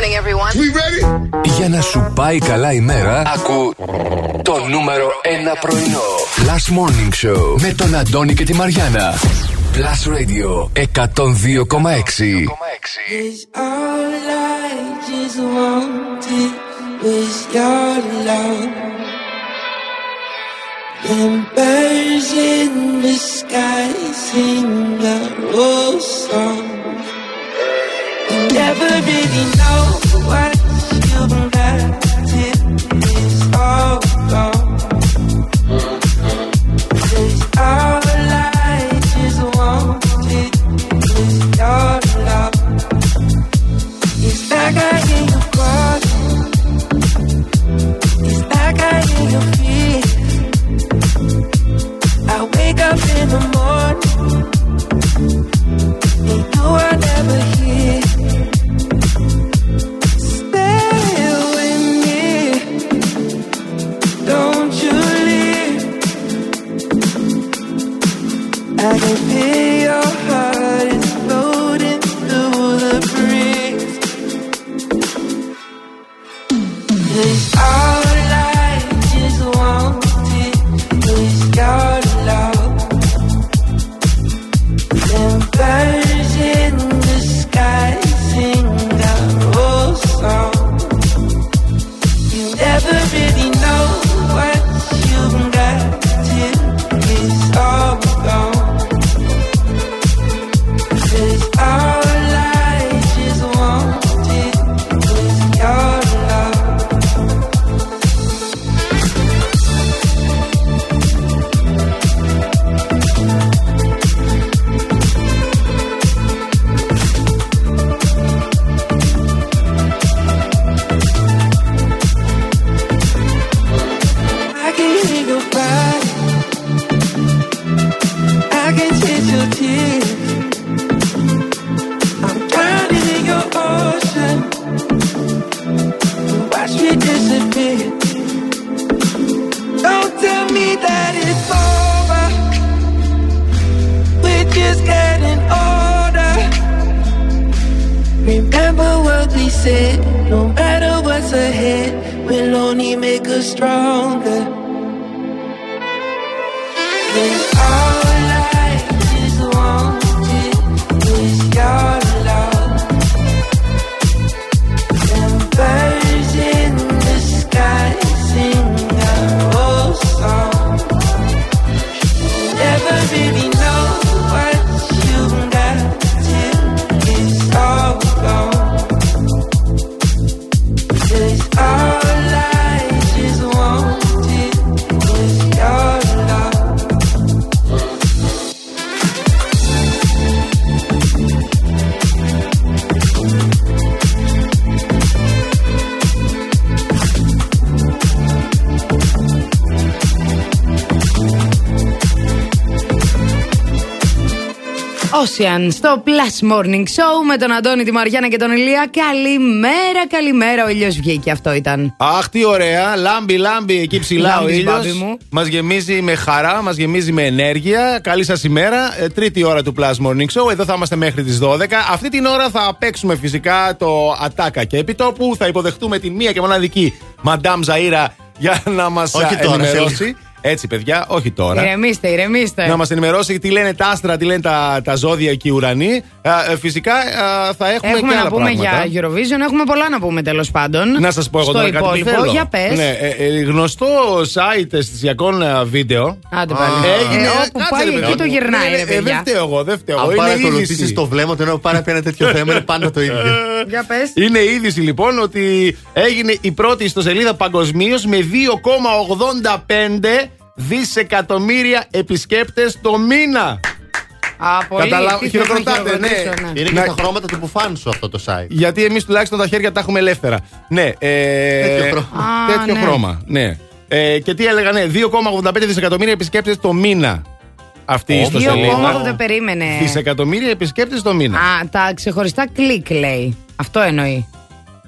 morning, everyone. We ready? Για να σου πάει καλά η μέρα, ακού το νούμερο 1 πρωινό. Last Morning Show με τον Αντώνη και τη Μαριάνα. Plus Radio 102,6. Is all I just wanted was your love. Them birds in the sky sing a old song. Up in the morning. And you are Ocean στο Plus Morning Show με τον Αντώνη, τη Μαριάννα και τον Ηλία. Καλημέρα, καλημέρα. Ο ήλιος βγήκε, αυτό ήταν. Αχ, τι ωραία. Λάμπει, λάμπει εκεί ψηλά ο Λάμπεις, ήλιος. μπάμπη μου. Μας γεμίζει με χαρά, μας γεμίζει με ενέργεια. Καλή σας ημέρα. Ε, τρίτη ώρα του Plus Morning Show. Εδώ θα είμαστε μέχρι τις 12. Αυτή την ώρα θα παίξουμε φυσικά το Ατάκα και επιτόπου. Θα υποδεχτούμε την μία και μοναδική Μαντάμ Ζαΐρα για να μας Όχι τώρα, ενημερώσει. Έτσι, παιδιά, όχι τώρα. Ηρεμήστε, ηρεμήστε. Να μας ενημερώσει τι λένε τα άστρα, τι λένε τα, τα ζώδια και οι ουρανοί. Ε, ε, φυσικά ε, θα έχουμε, Έχουμε και να άλλα πούμε πράγματα. για Eurovision, έχουμε πολλά να πούμε τέλος πάντων. Να σας πω εγώ Στο τώρα κάτι που υπόλοιπο, θέλω. για πες. Ναι, ε, ε, γνωστό site αισθησιακών ε, βίντεο. Άντε πάλι. Έγινε. Ε, όπου κάτσε, πάει ρε, παιδί εκεί το μου. γυρνάει, Ναι, ρε ε, παιδιά. Δεν φταίω εγώ, δεν φταίω εγώ. Αν Είναι παρακολουθήσεις είδηση. το βλέμμα του ενώ πάρει ένα τέτοιο θέμα, είναι πάντα το ίδιο. Για πες. Είναι είδηση λοιπόν ότι έγινε η πρώτη ιστοσελίδα παγκοσμίως με 2,85 δισεκατομμύρια επισκέπτες το μήνα. Α, πολύ. Καταλα- Τι θες να χειροκροτάτε, ναι. χειροκροτήσω, ναι. Είναι και Να- στα χρώματα του μπουφάν σου αυτό το site. Γιατί εμείς τουλάχιστον τα χέρια τα έχουμε ελεύθερα. Ναι. Ε, Τέτοιο χρώμα. Α, τέτοιο ναι. χρώμα. Ναι. Ε, και τι έλεγα, ναι, 2,85 δισεκατομμύρια επισκέπτες το μήνα. Αυτή η Ω, Δύο ιστοσελίδα. κόμματα δεν περίμενε. Δισεκατομμύρια επισκέπτες το μήνα. Α, τα ξεχωριστά κλικ λέει. Αυτό εννοεί.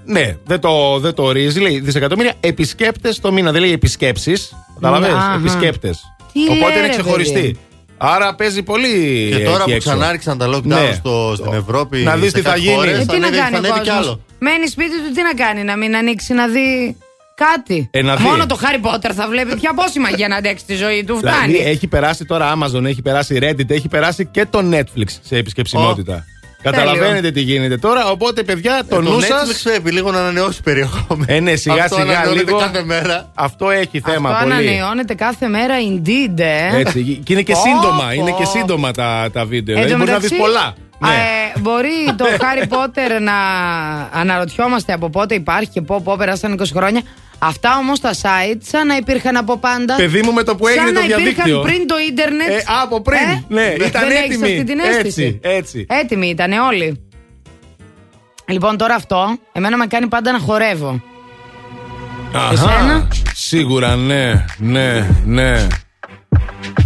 Ναι, δεν το, δεν το ορίζει. Λέει δισεκατομμύρια επισκέπτες το μήνα. Δεν λέει επισκέψεις. Κατάλαβε. Αχα. Επισκέπτες. Τι Οπότε λέει, είναι ρε, ξεχωριστή. παιδί. Άρα παίζει πολύ. Και τώρα εκεί που έξω. ξανάρχισαν τα lockdown Ναι. στο, στην Ευρώπη. Να δεις σε τι θα κάτι γίνει. χώρες, Ε, τι να ανέβει- κάνει θα ο ανέβει κι κόσμος; άλλο. Μένει σπίτι του, τι να κάνει, να μην ανοίξει να δει κάτι. Ε, να δει. Μόνο το Harry Potter θα βλέπει πια πόση για να αντέξει τη ζωή του. Δηλαδή Φτάνει. έχει περάσει τώρα Amazon, έχει περάσει Reddit, έχει περάσει και το Netflix σε επισκεψιμότητα. Καταλαβαίνετε τι γίνεται τώρα. Οπότε, παιδιά, το, Το νου Netflix σα. πρέπει λίγο να ανανεώσει περιεχόμενο. Ε, ναι, σιγά Αυτό σιγά ανανεώνεται λίγο. κάθε μέρα. Αυτό έχει θέμα Αυτό πολύ. ανανεώνεται κάθε μέρα indeed, ε. Έτσι. Και είναι και Πω, σύντομα. πω. Είναι και σύντομα τα, τα βίντεο. Εν τω Δηλαδή μπορείς να μεταξύ, δεις πολλά. Ναι. ε, μπορεί το Harry Potter να αναρωτιόμαστε από πότε υπάρχει και πω, πω πέρασαν 20 χρόνια. Αυτά όμως τα site σαν να υπήρχαν από πάντα. Παιδί μου με το που έγινε σαν το να διαδίκτυο. υπήρχαν πριν το ίντερνετ. Ε, από πριν. Ναι, ήταν δεν έχεις έτοιμοι. αυτή την αίσθηση. Έτσι, έτσι. Έτοιμοι ήταν όλοι. Λοιπόν, τώρα αυτό εμένα με κάνει πάντα να χορεύω. Εσένα; Σίγουρα ναι, ναι, ναι.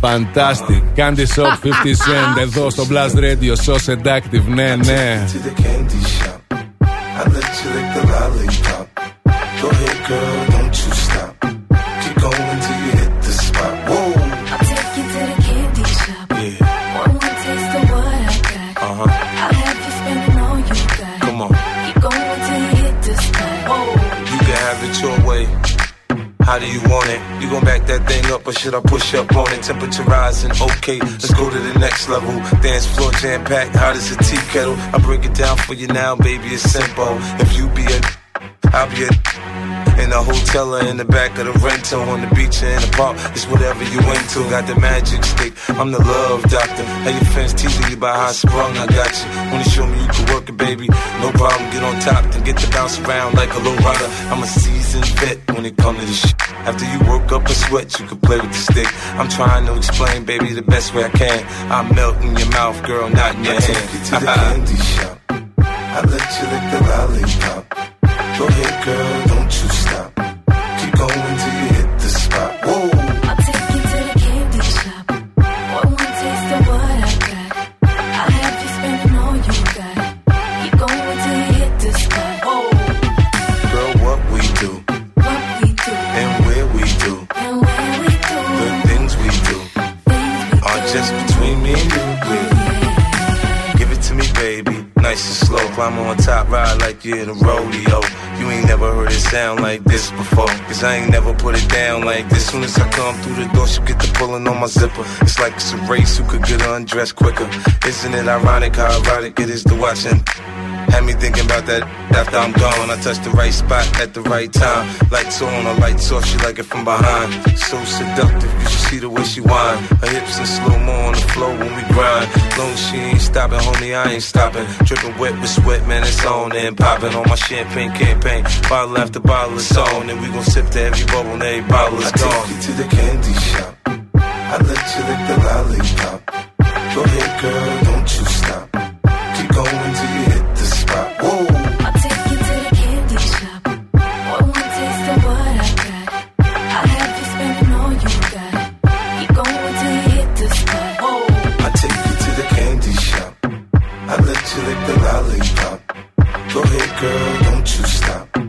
Fantastic. Candy Shop 50 Cent εδώ στο Blast Radio. So seductive. Ναι, ναι. to the candy shop. I let you lick the lollipop. Go ahead, girl, How do you want it? You gon' back that thing up or should I push up on it? Temperature rising, okay, let's go to the next level. Dance floor jam packed, hot as a tea kettle. I break it down for you now, baby, it's simple. If you be a, I'll be a. In the hotel or in the back of the rental, on the beach or in the park, it's whatever you into. Got the magic stick, I'm the love doctor. How your fans teasing you by how I sprung, I got you. Wanna show me you can work it, baby? No problem, get on top, then get to bounce around like a low rider. I'm a seasoned vet when it comes to this shit. After you work up a sweat, you can play with the stick. I'm trying to explain, baby, the best way I can. I melt in your mouth, girl, not in your hand. to the candy shop. I let you lick the lollipop. Go ahead, girl, don't you stop. Keep going Nice and slow. Climb on top, ride like you're in a rodeo. You ain't never heard it sound like this before. Cause I ain't never put it down like this. Soon as I come through the door, she get the pulling on my zipper. It's like it's a race who could get undressed quicker. Isn't it ironic how erotic it is to watch and had me thinking about that after I'm gone. I touch the right spot at the right time. Lights on, or lights off, she like it from behind. So seductive, you should see the way she whine. Her hips in slow mo on the floor when we grind. Long as she ain't stopping, homie, I ain't stopping. Dripping wet with sweat, man, it's on and popping on my champagne campaign. Bottle after bottle, it's on, and we gon' sip to every bubble, and every bottle is I take you to the candy shop. I let you lick the lollipop. Go ahead, girl, don't you stop. Lick the lollipop. Go ahead, girl, don't you stop.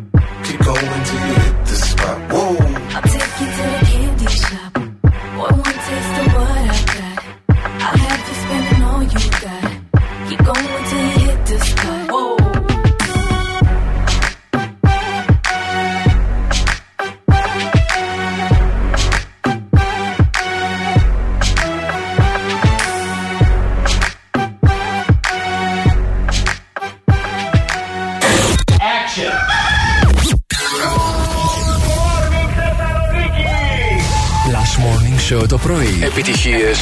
Show το πρωί. Επιτυχίες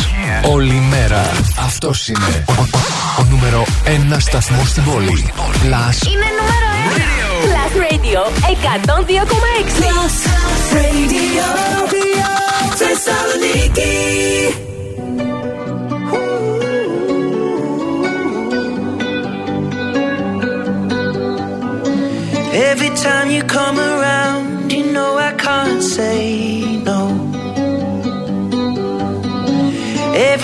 όλη μέρα. Αυτός είναι ο, ο- ο νούμερο ένα σταθμός στην πόλη. Last Είναι νούμερο 1. Plus Radio 102,6. Plus Radio. Θεσσαλονίκη. Every time you come around, you know I can't say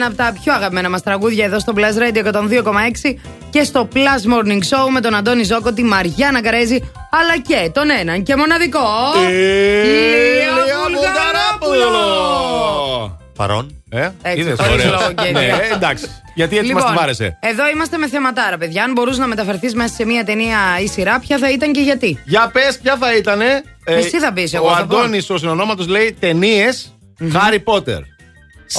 Ένα από τα πιο αγαπημένα μας τραγούδια εδώ στο Plus Radio 102,6 και στο Plus Morning Show με τον Αντώνη Ζώκο, τη Μαριάννα Καρέζη, αλλά και τον έναν και μοναδικό. Ηλία Βουλγαρόπουλο. Παρόν. Ε, Έτσι, είδες, χωρίς ωραίος. λόγο και Ναι, αιτία. ε, εντάξει. Γιατί έτσι μας την άρεσε. εδώ είμαστε με θεματάρα, παιδιά. Αν μπορούσες να μεταφερθείς μέσα σε μια ταινία ή σειρά, ποια θα ήταν και γιατί. Για πες, ποια θα ήταν. Εσύ θα πεις, εγώ Ο θα πω. Αντώνης, ο συνονόματος λέει ταινίες Harry Potter.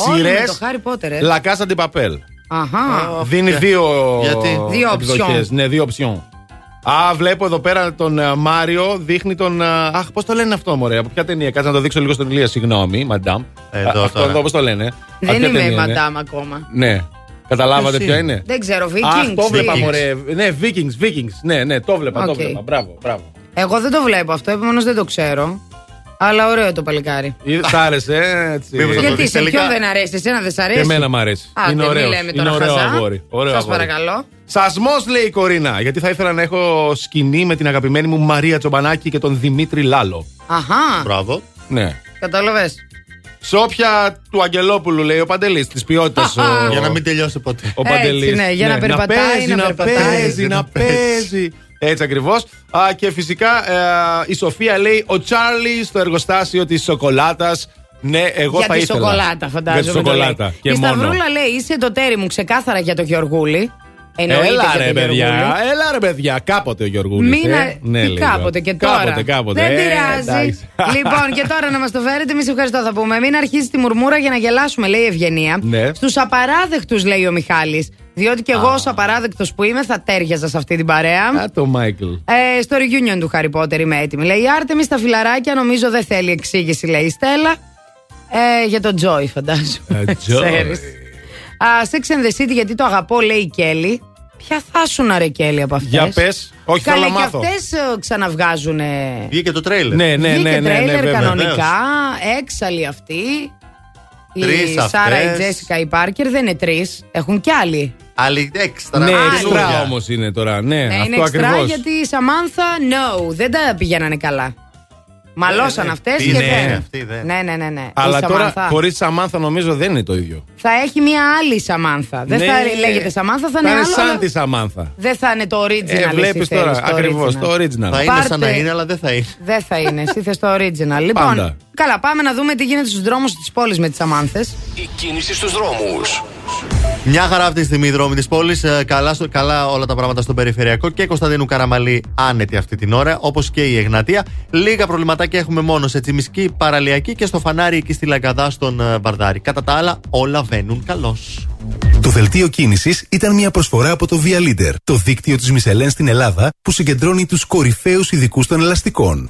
Όλοι Σειρές με το Harry Potter, ε. La Casa de Papel. Αχά. Δίνει δύο, Γιατί; Δύο εκδοχές. option. Ναι, δύο option. Α, βλέπω εδώ πέρα τον ε, Μάριο, δείχνει τον. ε, αχ, πώς το λένε αυτό, μωρέ. Από ποια ταινία, κάτσε να το δείξω λίγο στον Ηλία, συγγνώμη, μαντάμ. Εδώ Α, αυτό τώρα. εδώ, πώ το λένε. Από Δεν ποια είμαι ταινία είναι; μαντάμ ακόμα. Ναι. Καταλάβατε Ποιος ποια είναι; είναι; Δεν ξέρω, Αχ, Vikings. το βλέπα, Vikings. μωρέ. Ναι, Vikings, Vikings. Ναι, ναι, το βλέπα, το Οκ. βλέπα. Μπράβο, μπράβο. Εγώ δεν το βλέπω αυτό, επομένως δεν το ξέρω. Αλλά ωραίο το παλικάρι. Ή- Σ' άρεσε, ε, έτσι. Μήπως θα το Γιατί δεις σε τελικά; ποιον δεν αρέσει, εσένα δεν σ' αρέσει; Και εμένα μ' αρέσει. Άντε, είναι μη ωραίος. λέμε Είναι τώρα ωραίο χαζά. αγόρι. Ωραίο Σας αγόρι. παρακαλώ. Σασμός λέει η Κορίνα, γιατί θα ήθελα να έχω σκηνή με την αγαπημένη μου Μαρία Τσομπανάκη και τον Δημήτρη Λάλο. Αχά, Μπράβο. Ναι. κατάλαβες. Σε όποια του Αγγελόπουλου λέει ο Παντελής, της ποιότητας. Για να μην τελειώσει ποτέ. Ο Έτσι, Παντελής. ναι, για να περπατάει, παίζει, να να περπατάει. παίζει, να παίζει. Έτσι ακριβώς. Και φυσικά ε, η Σοφία λέει ο Τσάρλι στο εργοστάσιο της σοκολάτας. Ναι, εγώ για θα τη ήθελα. σοκολάτα, φαντάζομαι. Για τη το λέει. σοκολάτα. Και η μόνο. Σταυρούλα λέει: Είσαι το τέρι μου ξεκάθαρα για το Γιωργούλη. Εννοείται Έλα για ρε το παιδιά, Γιωργούλη. έλα ρε παιδιά, κάποτε ο Γιωργούλης Μην ε. α- Ναι, τι λίγο. κάποτε και τώρα. Κάποτε, κάποτε. Δεν ε, πειράζει. εντάξει. λοιπόν, και τώρα να μας το φέρετε, εμείς ευχαριστώ θα πούμε. Μην αρχίσει τη μουρμούρα για να γελάσουμε, λέει η Ευγενία. Ναι. Στους απαράδεκτους, λέει ο Μιχάλης Διότι και εγώ, ως απαράδεκτος που είμαι, θα τέριαζα σε αυτή την παρέα. Α, το Μάικλ. Ε, στο reunion του Harry Potter είμαι έτοιμη. Λέει η Άρτεμι στα φιλαράκια, νομίζω δεν θέλει εξήγηση, λέει η Στέλλα. Ε, για τον Τζόι, φαντάζομαι. Ε, Joy. Ξέρεις. Α, Sex and the City, γιατί το αγαπώ, λέει η Κέλλη. Ποια θα σου ρε Κέλλη από αυτές. Για πες. Όχι, θέλω Καλέ, να και μάθω. αυτές ξαναβγάζουν. Βγήκε το τρέιλερ. Ναι, ναι, Βγήκε ναι, ναι, ναι, τρέιλερ βέβαια. κανονικά, έξαλλοι αυτοί. Τρεις η Σάρα, η αυτές. Τζέσικα, η Πάρκερ δεν είναι τρεις. Έχουν κι άλλοι. Άλλη έξτρα. Ναι, Άλλη. εξτρά όμως είναι τώρα. Ναι, Ναι, είναι αυτό εξτρά ακριβώς. γιατί η Σαμάνθα, no, δεν τα πηγαίνανε καλά. Μαλώσαν ναι. αυτές Τι και είναι δεν. αυτή, δεν. Ναι, ναι, ναι. ναι. Αλλά η τώρα Σαμάνθα χωρίς Σαμάνθα νομίζω δεν είναι το ίδιο. θα έχει μία άλλη Σαμάνθα. Δεν Ναι. θα λέγεται Σαμάνθα, θα Θα είναι είναι άλλο. σαν αλλά τη Σαμάνθα. Δεν θα είναι το original. Ε, εσύ βλέπεις θέλεις, τώρα. το Ακριβώς original. το original. Θα είναι σαν να Πάρτε- είναι, αλλά δεν θα είναι. Δεν θα είναι. Εσύ θες το original. Λοιπόν, Πάντα. καλά, πάμε να δούμε τι γίνεται στους δρόμους της πόλης με τις Σαμάνθες. Η κίνηση στους δρόμους. Μια χαρά αυτή τη στιγμή οι δρόμοι της πόλης. Καλά, στο- καλά όλα τα πράγματα στον περιφερειακό και Κωνσταντίνου Καραμαλή άνετη αυτή την ώρα, όπως και η Εγνατία. Λίγα προβληματάκια έχουμε μόνο σε Τσιμισκή, Παραλιακή και στο φανάρι εκεί στη Λαγκαδά στον ε, Βαρδάρη. Κατά τα άλλα, όλα βαίνουν καλώς. Το δελτίο κίνησης ήταν μια προσφορά από το Via Leader, το δίκτυο της Μισελέν στην Ελλάδα που συγκεντρώνει τους κορυφαίους ειδικούς των ελαστικών.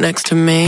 Next to me.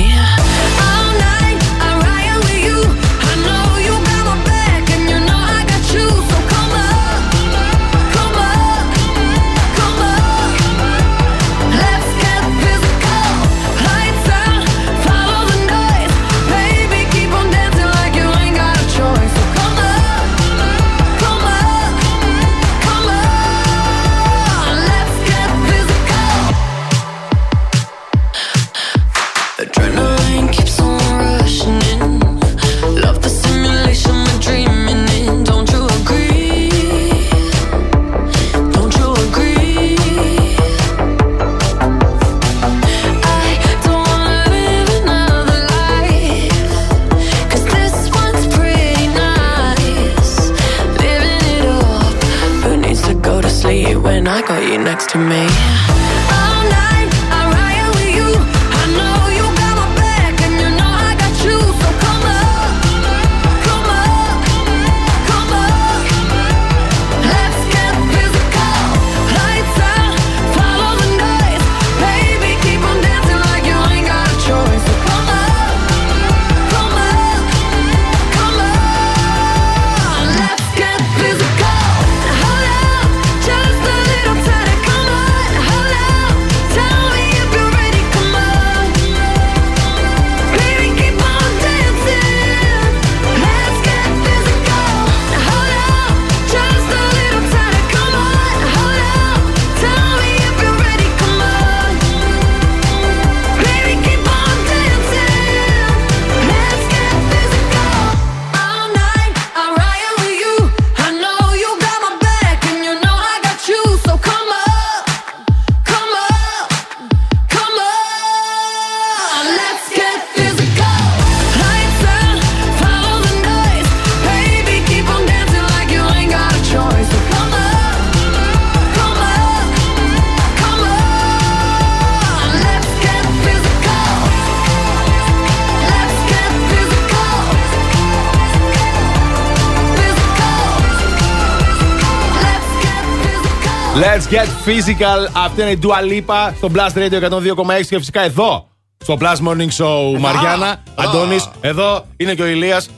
Let's get physical. Αυτή είναι η Dua Lipa στο Blast Radio 102,6 και φυσικά εδώ στο Blast Morning Show. Μαριάννα, Αντώνης, εδώ είναι και ο Ηλίας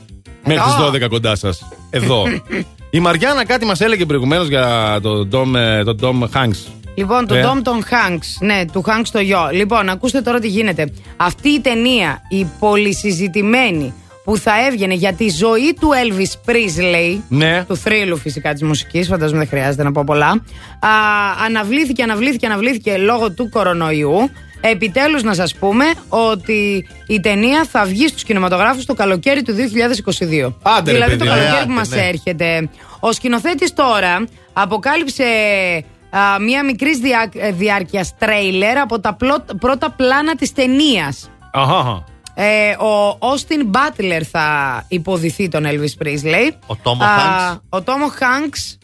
Μέχρι τις 12 κοντά σας. Εδώ. η Μαριάννα κάτι μας έλεγε προηγουμένως για τον Dom, ε, τον Dom Hanks. Λοιπόν, το Ε. Dom των Hanks. Ναι, του Hanks το γιο. Λοιπόν, ακούστε τώρα τι γίνεται. Αυτή η ταινία, η πολυσυζητημένη, που θα έβγαινε για τη ζωή του Elvis Presley. Ναι. Του θρύλου φυσικά της μουσικής, φαντάζομαι δεν χρειάζεται να πω πολλά. Α, αναβλήθηκε, αναβλήθηκε, αναβλήθηκε λόγω του κορονοϊού. Επιτέλους να σας πούμε ότι η ταινία θα βγει στους κινηματογράφους το καλοκαίρι του 2022. Άντε, ρε, δηλαδή το παιδί, ε, καλοκαίρι άντε, που μας ναι. έρχεται. Ο σκηνοθέτης τώρα αποκάλυψε α, μία μικρή διά, διάρκειας τρέιλερ από τα πλώ- πρώτα πλάνα της ταινίας. Αχα. Ε, ο Austin Butler θα υποδηθεί τον Elvis Presley. Ο Τόμο Α, Hanks. Ο Τόμο Hanks.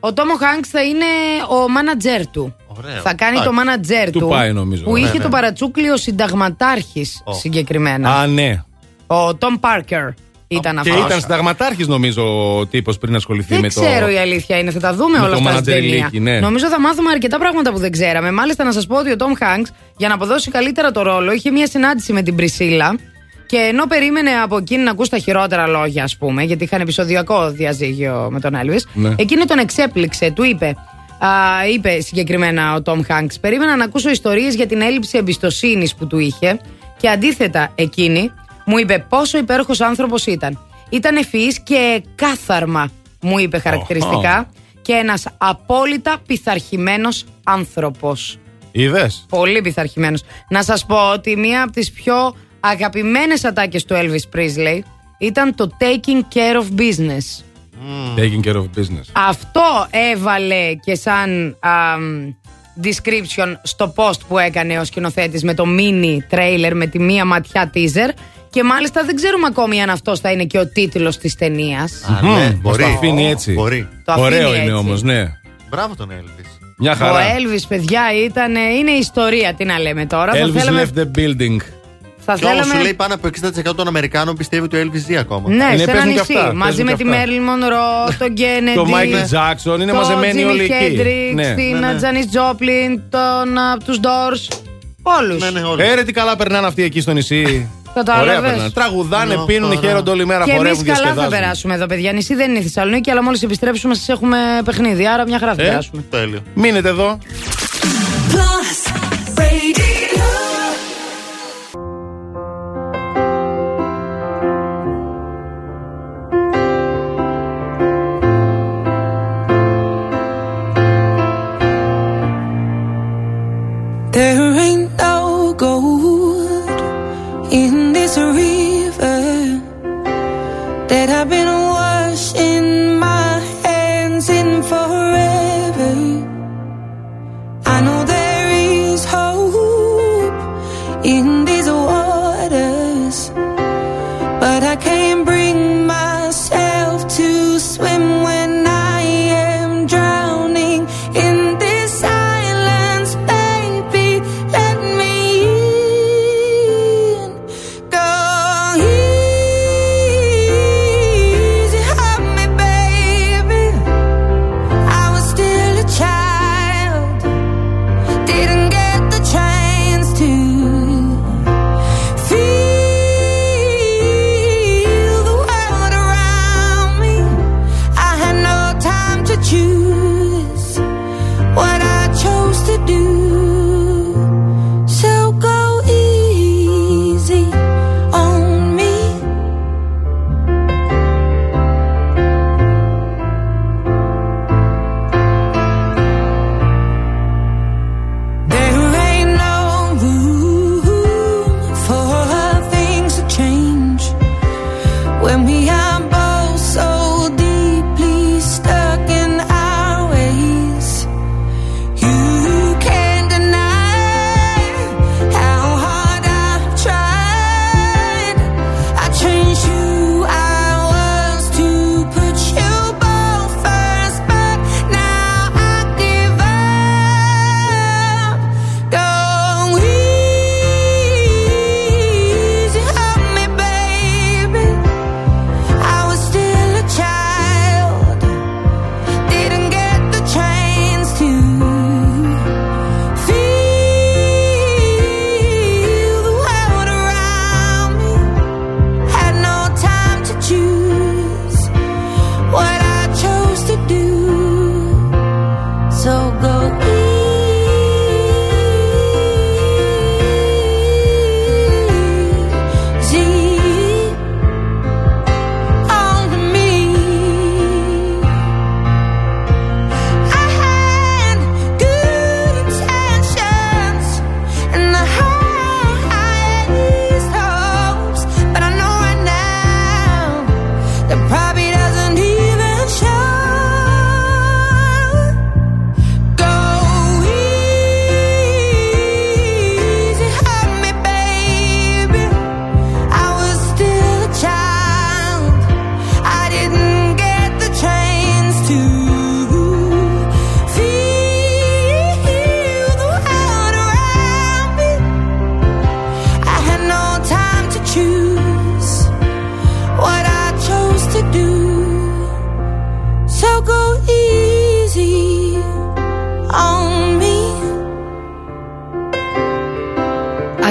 Ο Τόμο Hanks θα είναι ο μάνατζέρ του. Ωραίο. Θα κάνει Εντάξει. το μάνατζέρ Του του. πάει, νομίζω. Που Ναι, είχε ναι. το παρατσούκλιο συνταγματάρχης συγκεκριμένα. Α, ναι. Ο Τόμ Πάρκερ ήταν Και αυτός. ήταν συνταγματάρχης, νομίζω, ο τύπος πριν ασχοληθεί Δεν με το. ξέρω η αλήθεια είναι, θα τα δούμε με όλα το αυτά στην ταινία. μανατζεριλίκι, ναι. Νομίζω θα μάθουμε αρκετά πράγματα που δεν ξέραμε. Μάλιστα, να σας πω ότι ο Τόμ Χάγκς, για να αποδώσει καλύτερα το ρόλο, είχε μία συνάντηση με την Πρισίλα. Και ενώ περίμενε από εκείνη να ακούσει τα χειρότερα λόγια, ας πούμε, γιατί είχαν επεισοδιακό διαζύγιο με τον Έλβη, Ναι. εκείνη τον εξέπληξε, του είπε. Α, είπε συγκεκριμένα ο Τόμ Χάγκς. Περίμενα να ακούσω ιστορίες για την έλλειψη εμπιστοσύνης που του είχε. Και αντίθετα, εκείνη μου είπε πόσο υπέροχος άνθρωπος ήταν. Ήταν ευφυή και κάθαρμα, μου είπε χαρακτηριστικά. Και ένας απόλυτα πειθαρχημένος άνθρωπος. Είδες; Πολύ πειθαρχημένος. Να σας πω ότι μία από τις πιο αγαπημένες ατάκες του Elvis Presley ήταν το taking care of business. Taking care of business. Αυτό έβαλε και σαν αμ, description στο post που έκανε ο σκηνοθέτης με το mini trailer με τη μία ματιά teaser και μάλιστα δεν ξέρουμε ακόμη αν αυτός θα είναι και ο τίτλος της ταινίας. Α, Μμμ, ναι, μας μπορεί. το αφήνει έτσι. Μπορεί. Το αφήνει Ωραίο έτσι. είναι όμως, ναι. Μπράβο τον Elvis. Μια Ο χαρά. Elvis, παιδιά, ήταν, είναι ιστορία, τι να λέμε τώρα. θα Elvis θέλαμε, left the building. θα Και όμως σου θέλαμε λέει πάνω από 60% των Αμερικάνων πιστεύει ότι ο Elvis ζει ακόμα. Ναι, Είναι, σε ένα παίζουν και νησί. αυτά, μαζί παίζουν με και τη αυτά. Μέρλιν Μονρό, τον Κέννεντι. Το Michael Jackson είναι μαζεμένοι όλοι εκεί. Χέντριξ, Ναι. την Ναι, ναι. Τζανί Τζόπλιν, τον από τους Doors. Όλους. Ναι, ναι, όλους. Ε, ρε, τι καλά περνάνε αυτοί εκεί στο νησί. Κατάλαβες. Ωραία περνάνε. Τραγουδάνε, Μια πίνουν, χαρά. χαίρονται όλη μέρα, Και εμείς χορεύουν, καλά θα διασκεδάζουν. περάσουμε εδώ, παιδιά. Νησί δεν είναι η Θεσσαλονίκη, αλλά μόλις επιστρέψουμε σας έχουμε παιχνίδι. Άρα μια χαρά θα Ε. περάσουμε. Τέλειο. Μείνετε εδώ.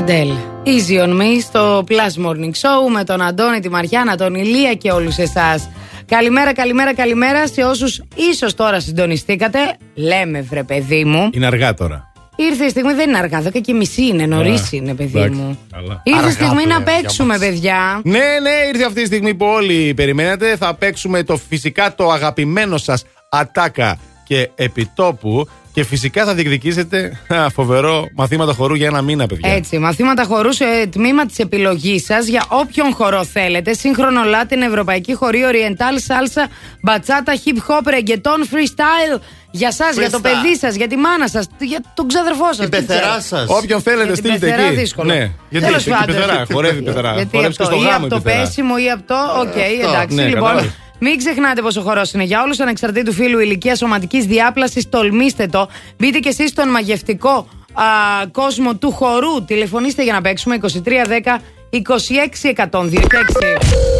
Αντέλ. Easy on me στο Plus Morning Show με τον Αντώνη, τη Μαριάννα, τον Ηλία και όλους εσάς. Καλημέρα, καλημέρα, καλημέρα σε όσους ίσως τώρα συντονιστήκατε. Λέμε, βρε παιδί μου. Είναι αργά τώρα. Ήρθε η στιγμή, δεν είναι αργά, 10 και μισή είναι, νωρίς Α, είναι, παιδί εντάξει, μου. καλά. Ήρθε η Αργά στιγμή πλέον να για παίξουμε, μας. παιδιά. Ναι, ναι, ήρθε αυτή η στιγμή που όλοι περιμένατε. Θα παίξουμε το φυσικά το αγαπημένο σας ατάκα και επιτόπου. Και φυσικά θα διεκδικήσετε α, φοβερό μαθήματα χορού για ένα μήνα, παιδιά. Έτσι, μαθήματα χορού σε τμήμα της επιλογής σας για όποιον χορό θέλετε. Σύγχρονο Latin, Ευρωπαϊκοί χοροί, Oriental, Salsa, Μπατσάτα, Hip Hop, Reggaeton, Freestyle. Για εσά, για το Freestyle. παιδί σας, για τη μάνα σας, για τον ξαδερφό σας. Την πεθερά σας. Όποιον θέλετε, Για την στείλτε πεθερά εκεί. δύσκολο. Ναι, γιατί Τέλος εκεί πάντων. πεθερά, χορεύει πεθερά. Γιατί Χορεύει και από στο το, ή γάμο από η το πεθερά. πέσιμο ή από το. Οκ, Αυτό, εντάξει. ναι, λοιπόν, κατάλαβες. Μην ξεχνάτε πόσο χορός είναι για όλους. Ανεξαρτήτου φίλου ηλικίας σωματικής διάπλασης, τολμήστε το. Μπείτε κι εσείς στον μαγευτικό α, κόσμο του χορού. Τηλεφωνήστε για να παίξουμε 2310 26 102 και 6.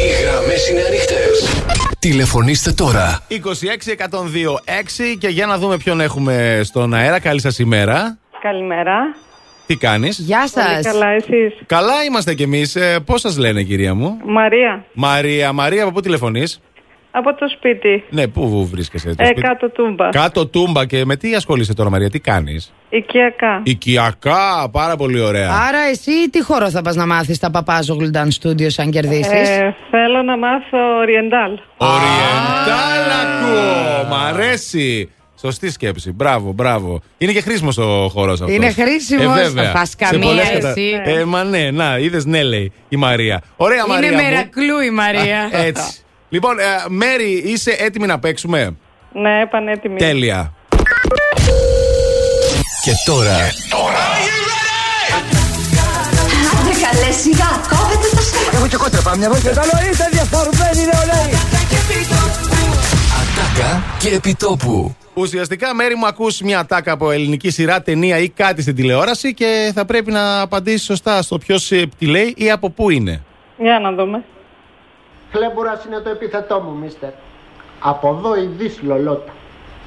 Οι γραμμές είναι ανοιχτές. Τηλεφωνήστε τώρα. 26 102 6 και για να δούμε ποιον έχουμε στον αέρα. Καλή σας ημέρα. Καλημέρα. Τι κάνεις; Γεια σας. Πολύ καλά, εσείς; Καλά είμαστε κι εμείς. Ε, Πώς σας λένε, κυρία μου; Μαρία, Μαρία, Μαρία, από πού τηλεφωνείς; Από το σπίτι. Ναι, πού βρίσκεσαι. το Ε, σπίτι; κάτω τούμπα. Κάτω τούμπα και με τι ασχολείσαι τώρα, Μαρία, τι κάνεις; Οικιακά. Οικιακά, πάρα πολύ ωραία. Άρα εσύ τι χώρο θα πας να μάθεις τα Παπάζογλου Dance Studios αν κερδίσεις; Ε, θέλω να μάθω Oriental. Οριεντάλ ακούω. Μ' αρέσει. Σωστή σκέψη. Μπράβο, μπράβο. Είναι και χρήσιμο ο χώρο αυτό. Είναι χρήσιμος. Θα φας Σε καμία πολλές εσύ. Ε, μα ναι, να, είδες ναι, λέει η Μαρία. Ωραία, Είναι Μαρία. μου. μερακλού η Μαρία. Α, Έτσι. Λοιπόν, ε, Μέρι, είσαι έτοιμη να παίξουμε; Ναι, πανέτοιμη. Τέλεια. Και τώρα Άντε καλέ σιγά, κόβετε το στόμα. Έχω και κότρα πάμε μια βόλτα. Καλό είστε διαφορμένοι νεολαίοι. Ατάκα και επιτόπου. Ουσιαστικά, Μέρι μου, ακούς μια τάκα από ελληνική σειρά, ταινία ή κάτι στην τηλεόραση και θα πρέπει να απαντήσεις σωστά στο ποιος τη λέει ή από πού είναι. Για να δούμε. Χλέμπουρας είναι το επίθετό μου, μίστερ. Από εδώ η δις λολότα.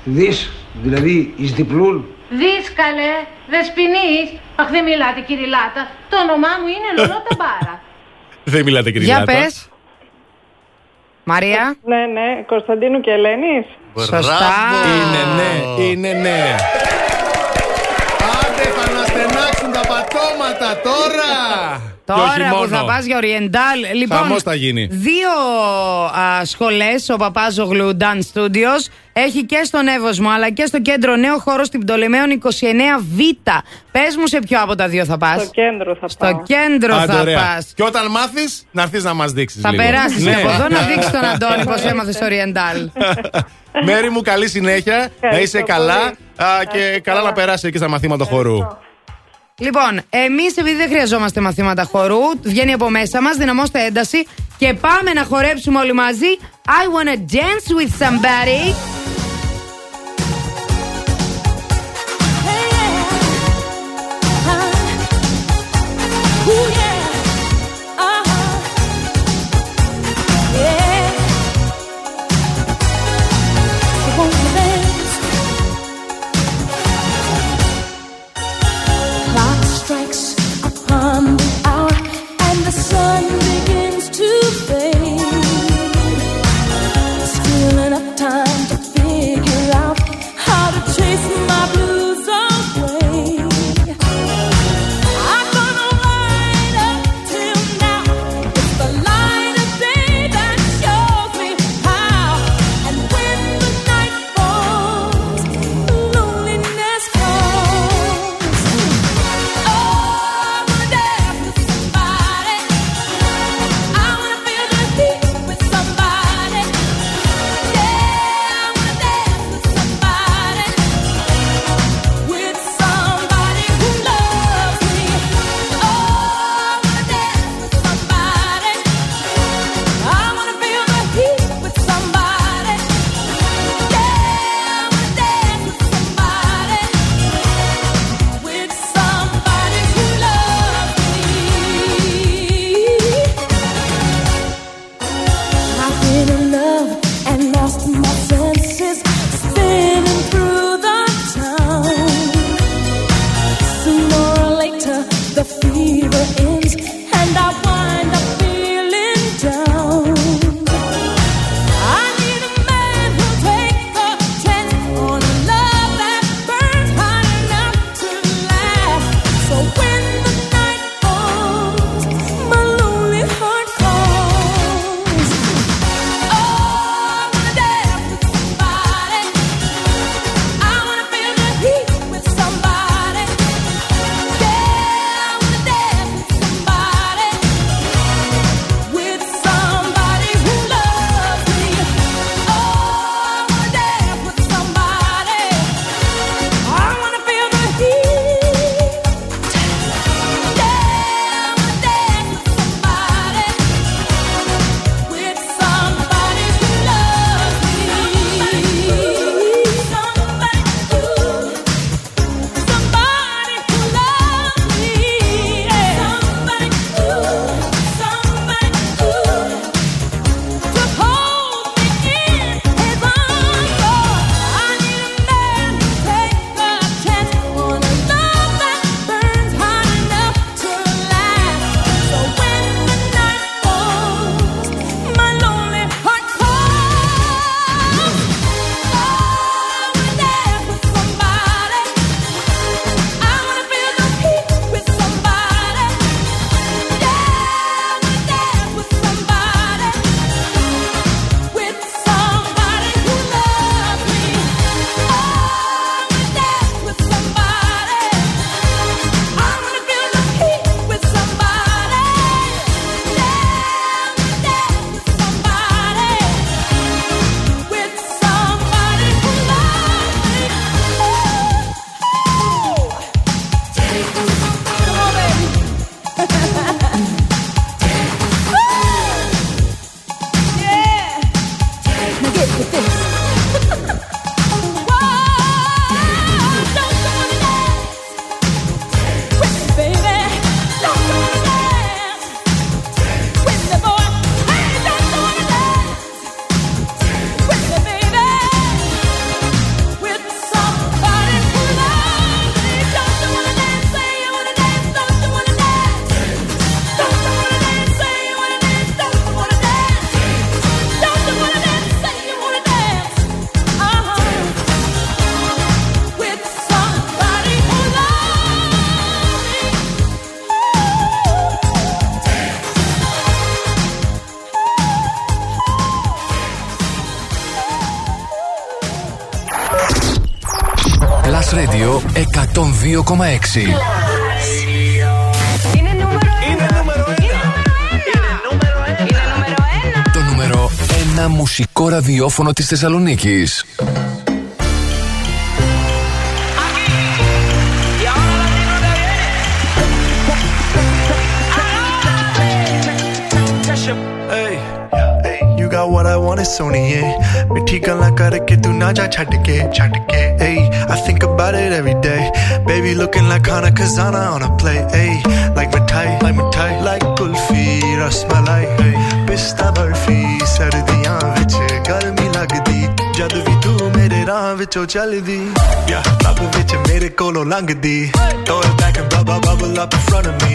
Δεις, δηλαδή εις διπλούν. Δίσκαλε, δεσποινής. Αχ, δεν μιλάτε κυριλάτα. Το όνομά μου είναι Λολότα Μπάρα. Δεν μιλάτε, κυρία Για Λάτα. πες. Μαρία. Ναι, ναι, Κωνσταντίνου και Ελένης. Σωστά. Είναι ναι, είναι ναι. Άντε θα να στενάξουν τα πατώματα τώρα. Και όχι Τώρα που μόνο. θα πας για Oriental. Λοιπόν, Χαμός θα γίνει. δύο α, σχολές ο Παπάζογλου Dance Studios έχει και στον Εύωσμο αλλά και στο κέντρο νέο χώρο στην Πτολεμαίων 29Β. Πες μου σε ποιο από τα δύο θα πας. Στο κέντρο θα Στο πάω. κέντρο Άντε, θα ωραία. πας. Και όταν μάθεις, να έρθεις να μας δείξεις Θα λίγο. περάσεις Ναι. και από εδώ να δείξεις τον Αντώνη πως έμαθες Oriental. Μέρη μου, καλή συνέχεια. να είσαι Ευχαριστώ καλά πολύ. α, και καλά να περάσεις και στα μαθήματα χορού. Λοιπόν, εμείς επειδή δεν χρειαζόμαστε μαθήματα χορού, βγαίνει από μέσα μας, δυναμώστε ένταση και πάμε να χορέψουμε όλοι μαζί. I wanna dance with somebody. Το νούμερο ένα μουσικό ραδιόφωνο της Θεσσαλονίκης. baby looking like Hana Kazana on a plate hey like mithai like mithai like kulfi rasmalai hey pista barfi ਸਰਦੀਆਂ ਵਿੱਚ ਗਰਮੀ ਲੱਗਦੀ ਜਦ ਵੀ ਤੂੰ ਮੇਰੇ ਰਾਹ ਵਿੱਚੋਂ ਚੱਲਦੀ yeah ਲੱਭ ਵਿੱਚ ਮੇਰੇ ਕੋਲੋਂ ਲੰਘਦੀ throw it back and bubble bubble up in front of me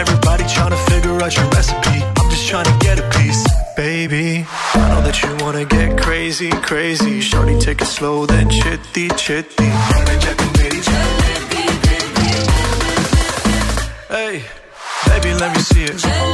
everybody trying to figure out your recipe I'm just trying to get a piece baby I know that you wanna get crazy crazy shorty take it slow then chitty chitty Let me see it.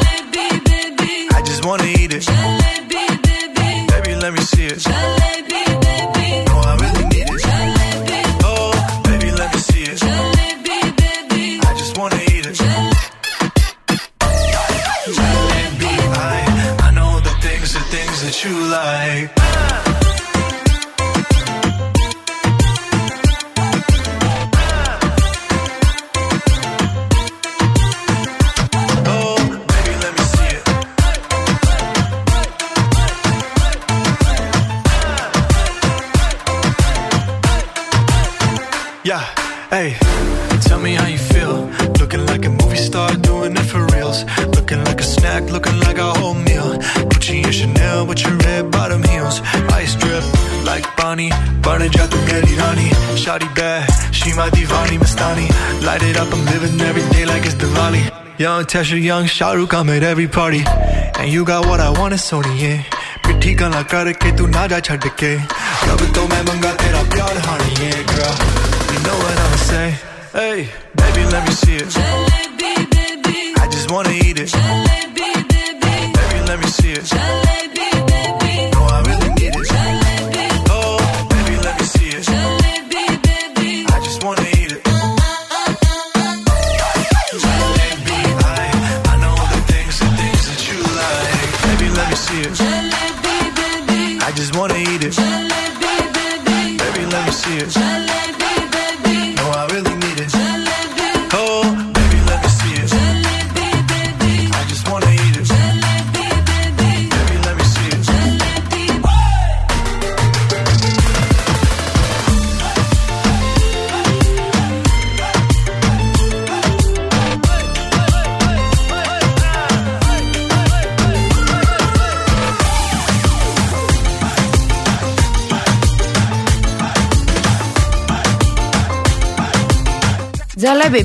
Natasha Young, Shah Rukh, I'm at every party. And you got what I want, it's Sony, yeah. ਪਿੱਠੀ ਗਾਲਾਂ ਕਰਕੇ ਤੂੰ ਨਾ ਜਾ ਛੱਡ ਕੇ ਰੱਬ ਤੋਂ ਮੈਂ ਮੰਗਾ ਤੇਰਾ ਪਿਆਰ ਹਾਣੀਏ girl you know what i'm saying hey baby let me see it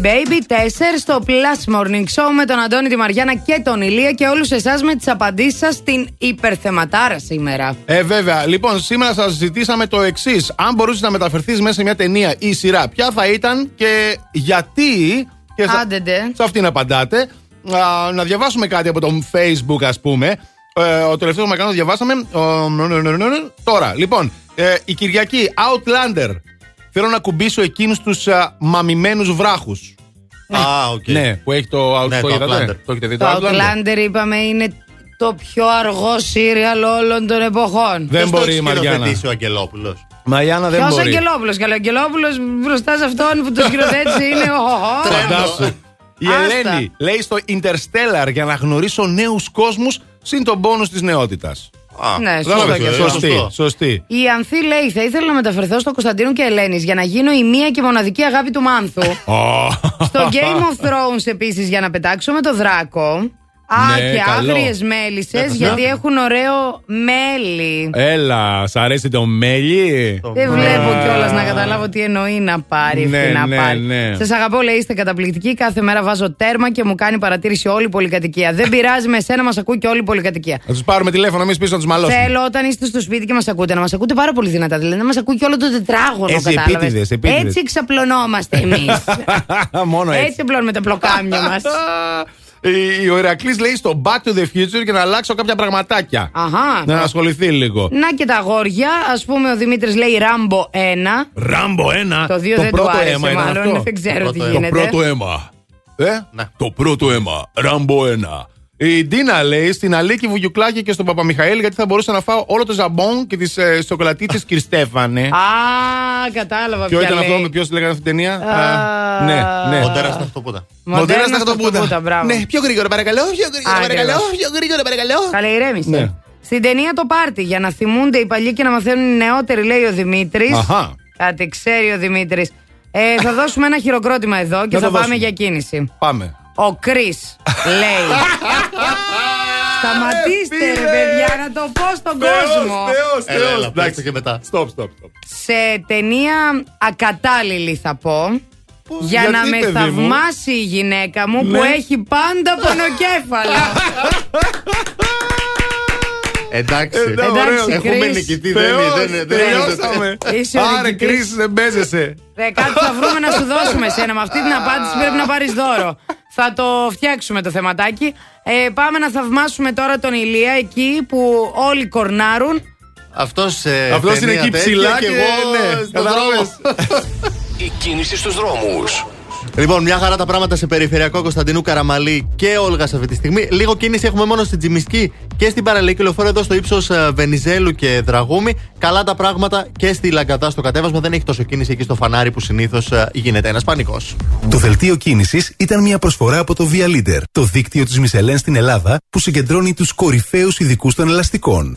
Τζαλέπι Baby 4 στο Plus Morning Show με τον Αντώνη, τη Μαριάννα και τον Ηλία και όλους εσάς με τις απαντήσεις σας στην υπερθεματάρα σήμερα. Ε, βέβαια. Λοιπόν, σήμερα σας ζητήσαμε το εξής. Αν μπορούσες να μεταφερθείς μέσα σε μια ταινία ή σειρά, ποια θα ήταν και γιατί. Και σα- Άντε, ντε. σε αυτήν απαντάτε. Α, να διαβάσουμε κάτι από το Facebook, ας πούμε. Ε, ο τελευταίος μα το διαβάσαμε. Ο, νο, νο, νο, νο, νο. Τώρα, λοιπόν, ε, η Κυριακή, Outlander. Θέλω να ακουμπήσω εκείνους τους μαμημένους βράχους. Α, οκ. Ναι, που έχει το, Ναι, το το είδατε; Outlander. Το έχετε δει Το Outlander; Είπαμε είναι το πιο αργό σίριαλ όλων των εποχών. Δεν Ποιος το μπορεί η έχει Μαριάννα. σκηνοθετήσει ο Αγγελόπουλος. Μαριάννα δεν Ποιος μπορεί. Αγγελόπουλος, καλά. Ο Αγγελόπουλος μπροστά σε αυτόν που το σκηνοθέτησε είναι ο. Φαντάσου. Η Άστα. Ελένη λέει στο Interstellar για να γνωρίσω νέους κόσμους συν τους πόνους της νεότητας. Ναι, σωστό Κατάλαβες, και αυτό. Σωστή. σωστή. Η Ανθή λέει: Θα ήθελα να μεταφερθώ στο Κωνσταντίνο και Ελένης για να γίνω η μία και μοναδική αγάπη του Μάνθου. στο Game of Thrones επίσης για να πετάξω με το δράκο. Α, Ναι, και καλό. άγριες μέλισσες Έχασες γιατί να. έχουν ωραίο μέλι. Έλα, σ' αρέσει το μέλι; Δεν βλέπω κιόλας να καταλάβω τι εννοεί να πάρει Ναι, αυτή να ναι, πάρει. ναι. Σας αγαπώ, λέει, είστε καταπληκτικοί. Κάθε μέρα βάζω τέρμα και μου κάνει παρατήρηση όλη η πολυκατοικία. Δεν πειράζει, με εσένα μας ακούει και όλη η πολυκατοικία. Θα τους πάρουμε τηλέφωνο, εμείς πίσω να τους μαλώσουμε. Θέλω όταν είστε στο σπίτι και μας ακούτε να μας ακούτε πάρα πολύ δυνατά. Δηλαδή να μας ακούει και όλο το τετράγωνο. Έτσι, κατάλαβες. επίτηδες, επίτηδες. Έτσι ξαπλωνόμαστε εμείς. Μόνο έτσι έτσι. απλώνουμε τα πλοκάμια μας. Η- Ο Ηρακλής λέει στο Back to the Future και να αλλάξω κάποια πραγματάκια. Αχά. Να ασχοληθεί λίγο. Να και τα αγόρια. Α πούμε, ο Δημήτρης λέει Ράμπο 1. Ράμπο ένα. Το δύο δεν του πρώτο άρεσε αίμα είναι μάλλον, αυτό. δεν ξέρω το τι πρώτο γίνεται. Το πρώτο αίμα. Ε; Το πρώτο αίμα. Ράμπο ένα. Η Ντίνα λέει στην Αλίκη Βουγιουκλάκη και στον Παπαμιχαήλ γιατί θα μπορούσα να φάω όλο το ζαμπόν και τις ε, σοκολατίτσε Κριστέφανε. Α, κατάλαβα Ποιο ποια ήταν λέει. αυτό με ποιος λέγανε αυτή την ταινία; Α, Α, ναι, ναι. Μοντέρα στα χτωπούτα. Μοντέρνα στα χτωπούτα, χτωπούτα. μπράβο. Ναι, πιο γρήγορα παρακαλώ, πιο γρήγορα Ακριβώς. παρακαλώ, πιο γρήγορα παρακαλώ. Καλά, ηρέμησε. Ναι. Στην ταινία το πάρτι, για να θυμούνται οι παλιοί και να μαθαίνουν οι νεότεροι, λέει ο Δημήτρης. Αχα. Κάτι ξέρει ο Δημήτρης. Ε, θα δώσουμε ένα χειροκρότημα εδώ και Να θα το πάμε δώσουμε. για κίνηση. Πάμε. Ο Κρι λέει. Σταματήστε, ρε παιδιά, να το πω στον κόσμο. Θεός, Έλα, Θεός. έλα, Εντάξει. παίξτε και μετά. Stop, stop, stop. Σε ταινία ακατάλληλη θα πω. Για γιατί, να με παιδί μου; θαυμάσει η γυναίκα μου που Ναι. έχει πάντα πονοκέφαλο. Εντάξει. Εντάξει, Έχουμε Chris. νικητή. Δεν Θεός, δεν- δεν- δεν- τελειώσαμε. Είσαι ο Άρε, νικητής. κρίση, δεν παίζεσαι. Ρε, κάτι θα βρούμε να σου δώσουμε σένα. Με αυτή την απάντηση πρέπει να πάρεις δώρο. Θα το φτιάξουμε το θεματάκι. Ε, πάμε να θαυμάσουμε τώρα τον Ηλία εκεί που όλοι κορνάρουν. Αυτός, ε, Αυτός είναι ταινία εκεί τέτοια ψηλά και και εγώ ναι, στον κατάλαβες. δρόμο. Η κίνηση στους δρόμους. Λοιπόν, μια χαρά τα πράγματα σε περιφερειακό Κωνσταντινού Καραμαλή και Όλγα αυτή τη στιγμή. Λίγο κίνηση έχουμε μόνο στην Τζιμισκή και στην παραλιακή λεωφόρο εδώ στο ύψος Βενιζέλου και Δραγούμη. Καλά τα πράγματα και στη Λαγκαδά στο κατέβασμα. Δεν έχει τόσο κίνηση εκεί στο φανάρι που συνήθως γίνεται ένας πανικός. Το δελτίο κίνησης ήταν μια προσφορά από το Via Leader, το δίκτυο της Μισελέν στην Ελλάδα που συγκεντρώνει τους κορυφαίους ειδικούς των ελαστικών.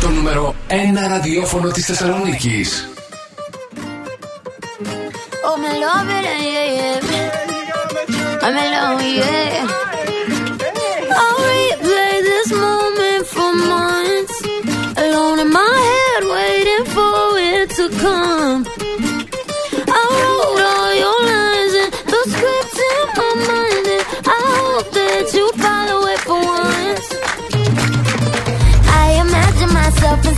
Το νούμερο 1 ραδιόφωνο της Θεσσαλονίκης. Oh, me love it, yeah, yeah. I'm alone, yeah. I'll replay this moment for months. Alone in my head, waiting for it to come.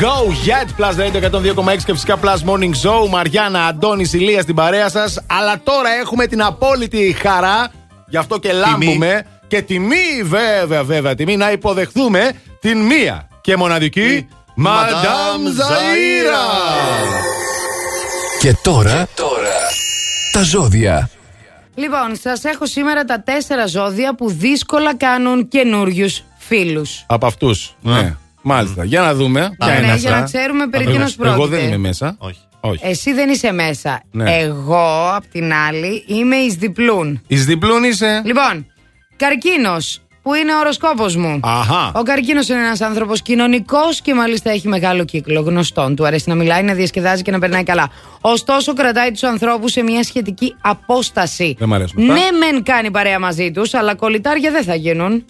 Go Yet. Plus Radio 102,6 και φυσικά Plus Morning Show. Μαριάννα, Αντώνη, Ηλία στην παρέα σας. Αλλά τώρα έχουμε την απόλυτη χαρά, γι' αυτό και λάμπουμε. Και τιμή, βέβαια, βέβαια, τιμή να υποδεχθούμε την μία και μοναδική Μαντάμ Ζαΐρα. Και τώρα, τα ζώδια. Λοιπόν, σας έχω σήμερα τα τέσσερα ζώδια που δύσκολα κάνουν καινούριους φίλους. Από αυτούς. Ναι. Μάλιστα. Για να δούμε. Ποια Ναι, είναι για αυτά. να ξέρουμε περί Εγώ- τίνος Εγώ πρόκειται. δεν είμαι μέσα. Όχι. Όχι. Εσύ δεν είσαι μέσα. Ναι. Εγώ, απ' την άλλη, είμαι εις διπλούν. Εις διπλούν είσαι. Λοιπόν, καρκίνος, που είναι ο οροσκόπος μου. Αχα. Ο καρκίνος είναι ένας άνθρωπος κοινωνικός και μάλιστα έχει μεγάλο κύκλο γνωστών. Του αρέσει να μιλάει, να διασκεδάζει και να περνάει καλά. Ωστόσο, κρατάει τους ανθρώπους σε μια σχετική απόσταση. Δεν μ' αρέσουν αυτά. Ναι, μεν κάνει παρέα μαζί τους, αλλά κολλητάρια δεν θα γίνουν.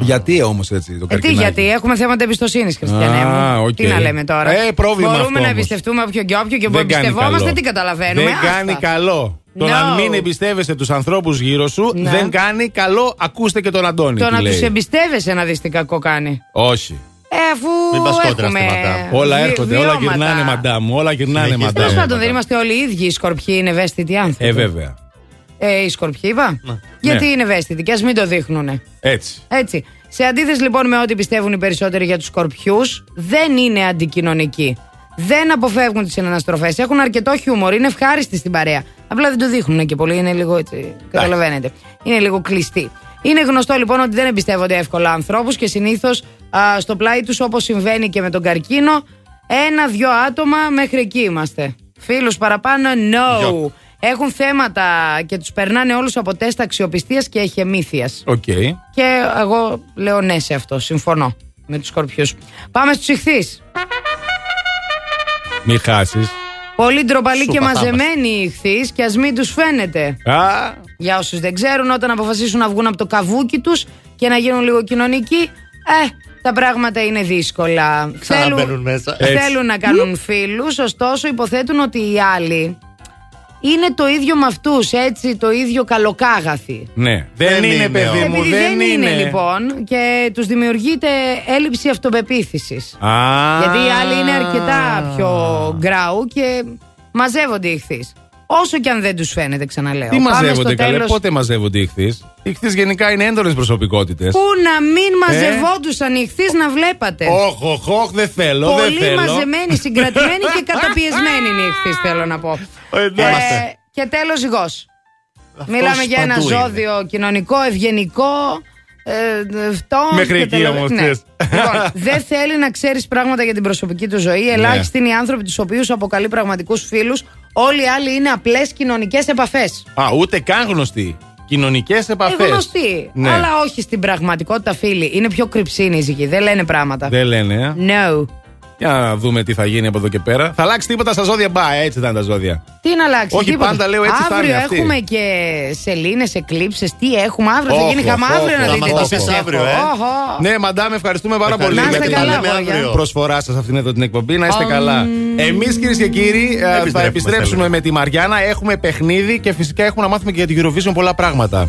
Γιατί όμως έτσι το Ε, τι, καρκινάκι; γιατί έχουμε θέματα εμπιστοσύνης, Χριστιανέ Α, μου. οκ. Τι να λέμε τώρα; Ε, πρόβλημα Μπορούμε αυτό να όμως. εμπιστευτούμε όποιον και όποιον και που Δεν κάνει εμπιστευόμαστε, καλό. τι καταλαβαίνουμε. Δεν Άστα. κάνει καλό. Το No. να μην εμπιστεύεσαι τους ανθρώπους γύρω σου Ναι. δεν κάνει καλό. Ακούστε και τον Αντώνη. Το τι να λέει. τους εμπιστεύεσαι να δεις τι κακό κάνει. Όχι. Ε, αφού Μην πας κόντρα έχουμε στη μαντάμ. Όλα βι- έρχονται, όλα βιώματα. γυρνάνε μαντάμ μου. Όλα γυρνάνε Συνεχίστε. Τέλο μαντάμ. πάντων, δεν είμαστε όλοι οι ίδιοι. Οι σκορπιοί είναι ευαίσθητοι άνθρωποι. Ε, βέβαια. Ε, οι σκορπιοί είπα. Γιατί Ναι. είναι ευαίσθητοι και ας μην το δείχνουν. Έτσι. Έτσι. Σε αντίθεση λοιπόν με ό,τι πιστεύουν οι περισσότεροι για τους σκορπιούς, δεν είναι αντικοινωνικοί. Δεν αποφεύγουν τις συναναστροφές. Έχουν αρκετό χιούμορ. Είναι ευχάριστοι στην παρέα. Απλά δεν το δείχνουν και πολύ. Είναι λίγο έτσι. Καταλαβαίνετε. Είναι λίγο κλειστοί. Είναι γνωστό λοιπόν ότι δεν εμπιστεύονται εύκολα ανθρώπους και συνήθως στο πλάι τους, όπως συμβαίνει και με τον καρκίνο, ένα-δυο άτομα μέχρι εκεί είμαστε. Φίλους παραπάνω, no. Γιο. Έχουν θέματα και τους περνάνε όλους από τεστ αξιοπιστίας και εχεμήθειας. Οκ. Και εγώ λέω ναι σε αυτό. Συμφωνώ με τους σκορπιούς. Πάμε στους Ιχθύς. Μη χάσεις. Πολύ ντροπαλοί Σου και πατάμε. μαζεμένοι οι Ιχθύς και ας μην τους φαίνεται. Α, Για όσους δεν ξέρουν, όταν αποφασίσουν να βγουν από το καβούκι τους και να γίνουν λίγο κοινωνικοί, ε, τα πράγματα είναι δύσκολα. Ξαναμπαίνουν μέσα. Έτσι. θέλουν να κάνουν φίλους, ωστόσο υποθέτουν ότι οι άλλοι είναι το ίδιο με αυτούς, έτσι, το ίδιο καλοκάγαθι. ναι. Δεν, Δεν είναι, είναι παιδί μου. Επειδή δεν, είναι λοιπόν και τους δημιουργείται έλλειψη αυτοπεποίθησης. Α. Γιατί οι άλλοι είναι αρκετά πιο γκράου και μαζεύονται οι ηχθείς. Όσο και αν δεν τους φαίνεται, ξαναλέω. Τι Πάμε μαζεύονται στο καλέ, τέλος πότε μαζεύονται οι ηχθεί. Οι ηχθεί γενικά είναι έντονες προσωπικότητες. Πού να μην Ε; μαζευόντουσαν οι ηχθείς να βλέπατε; Όχ, όχ, όχ, δεν θέλω, δεν Πολύ θέλω. μαζεμένοι, συγκρατημένοι και καταπιεσμένοι είναι οι ηχθείς, θέλω να πω. Ε, εντάξει. Ε, και τέλος ζυγός. Μιλάμε για ένα παντού είναι. ζώδιο κοινωνικό, ευγενικό. Ε, φτώχ Μέχρι και εκεί τελο- όμως, Ναι. ξέρεις. Λοιπόν, δεν θέλει να ξέρεις πράγματα για την προσωπική του ζωή. Ναι. Ελάχιστοι είναι οι άνθρωποι τους οποίους αποκαλεί πραγματικούς φίλους. Όλοι οι άλλοι είναι απλές κοινωνικές επαφές. Α, ούτε καν γνωστοί. Κοινωνικές επαφές. Γνωστοί. Ναι. Αλλά όχι στην πραγματικότητα, φίλοι. Είναι πιο κρυψίνιζικοι. Δεν λένε πράγματα. Δεν λένε, ε. No. Για να δούμε τι θα γίνει από εδώ και πέρα. Θα αλλάξει τίποτα στα ζώδια. Μπα, έτσι ήταν τα ζώδια. Τι να αλλάξει. Όχι, τίποτα. πάντα λέω έτσι θα Αύριο είναι αυτή. έχουμε και σελήνες, εκλήψεις. Τι έχουμε αύριο, θα Όχ, γίνει όχ, χαμά αύριο όχ, να θα δείτε μας τι το σας πεις έχω. αύριο, ε. Όχ, όχ. Ναι, μαντάμ, ευχαριστούμε πάρα πολύ Να για είστε την καλά, λέμε αγόρια. αύριο. προσφορά σας αυτήν εδώ την εκπομπή. Να είστε Ομ. καλά. Εμείς, κυρίες και κύριοι, ε, θα Επιστρέφουμε, επιστρέψουμε θέλουμε. με τη Μαριάννα. Έχουμε παιχνίδι και φυσικά έχουμε να μάθουμε και για την Eurovision πολλά πράγματα.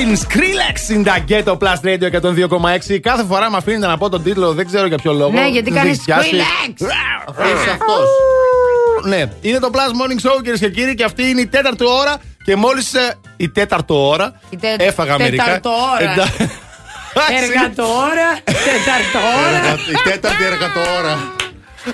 J Balvin Skrillex in the Ghetto Plus Radio 102,6. Κάθε φορά με αφήνετε να πω τον τίτλο, δεν ξέρω για ποιο λόγο. Ναι, γιατί Δεν κάνει έχει πιάσει. Skrillex. Αυτό είσαι αυτός. Ναι, είναι το Plus Morning Show κυρίες και κύριοι και αυτή είναι η τέταρτη ώρα και μόλις η τέταρτη ώρα Η τε- έφαγα μερικά. τεταρτοώρα. Εντά- Εργατόρα, τεταρτόρα. Η τέταρτη εργατόρα.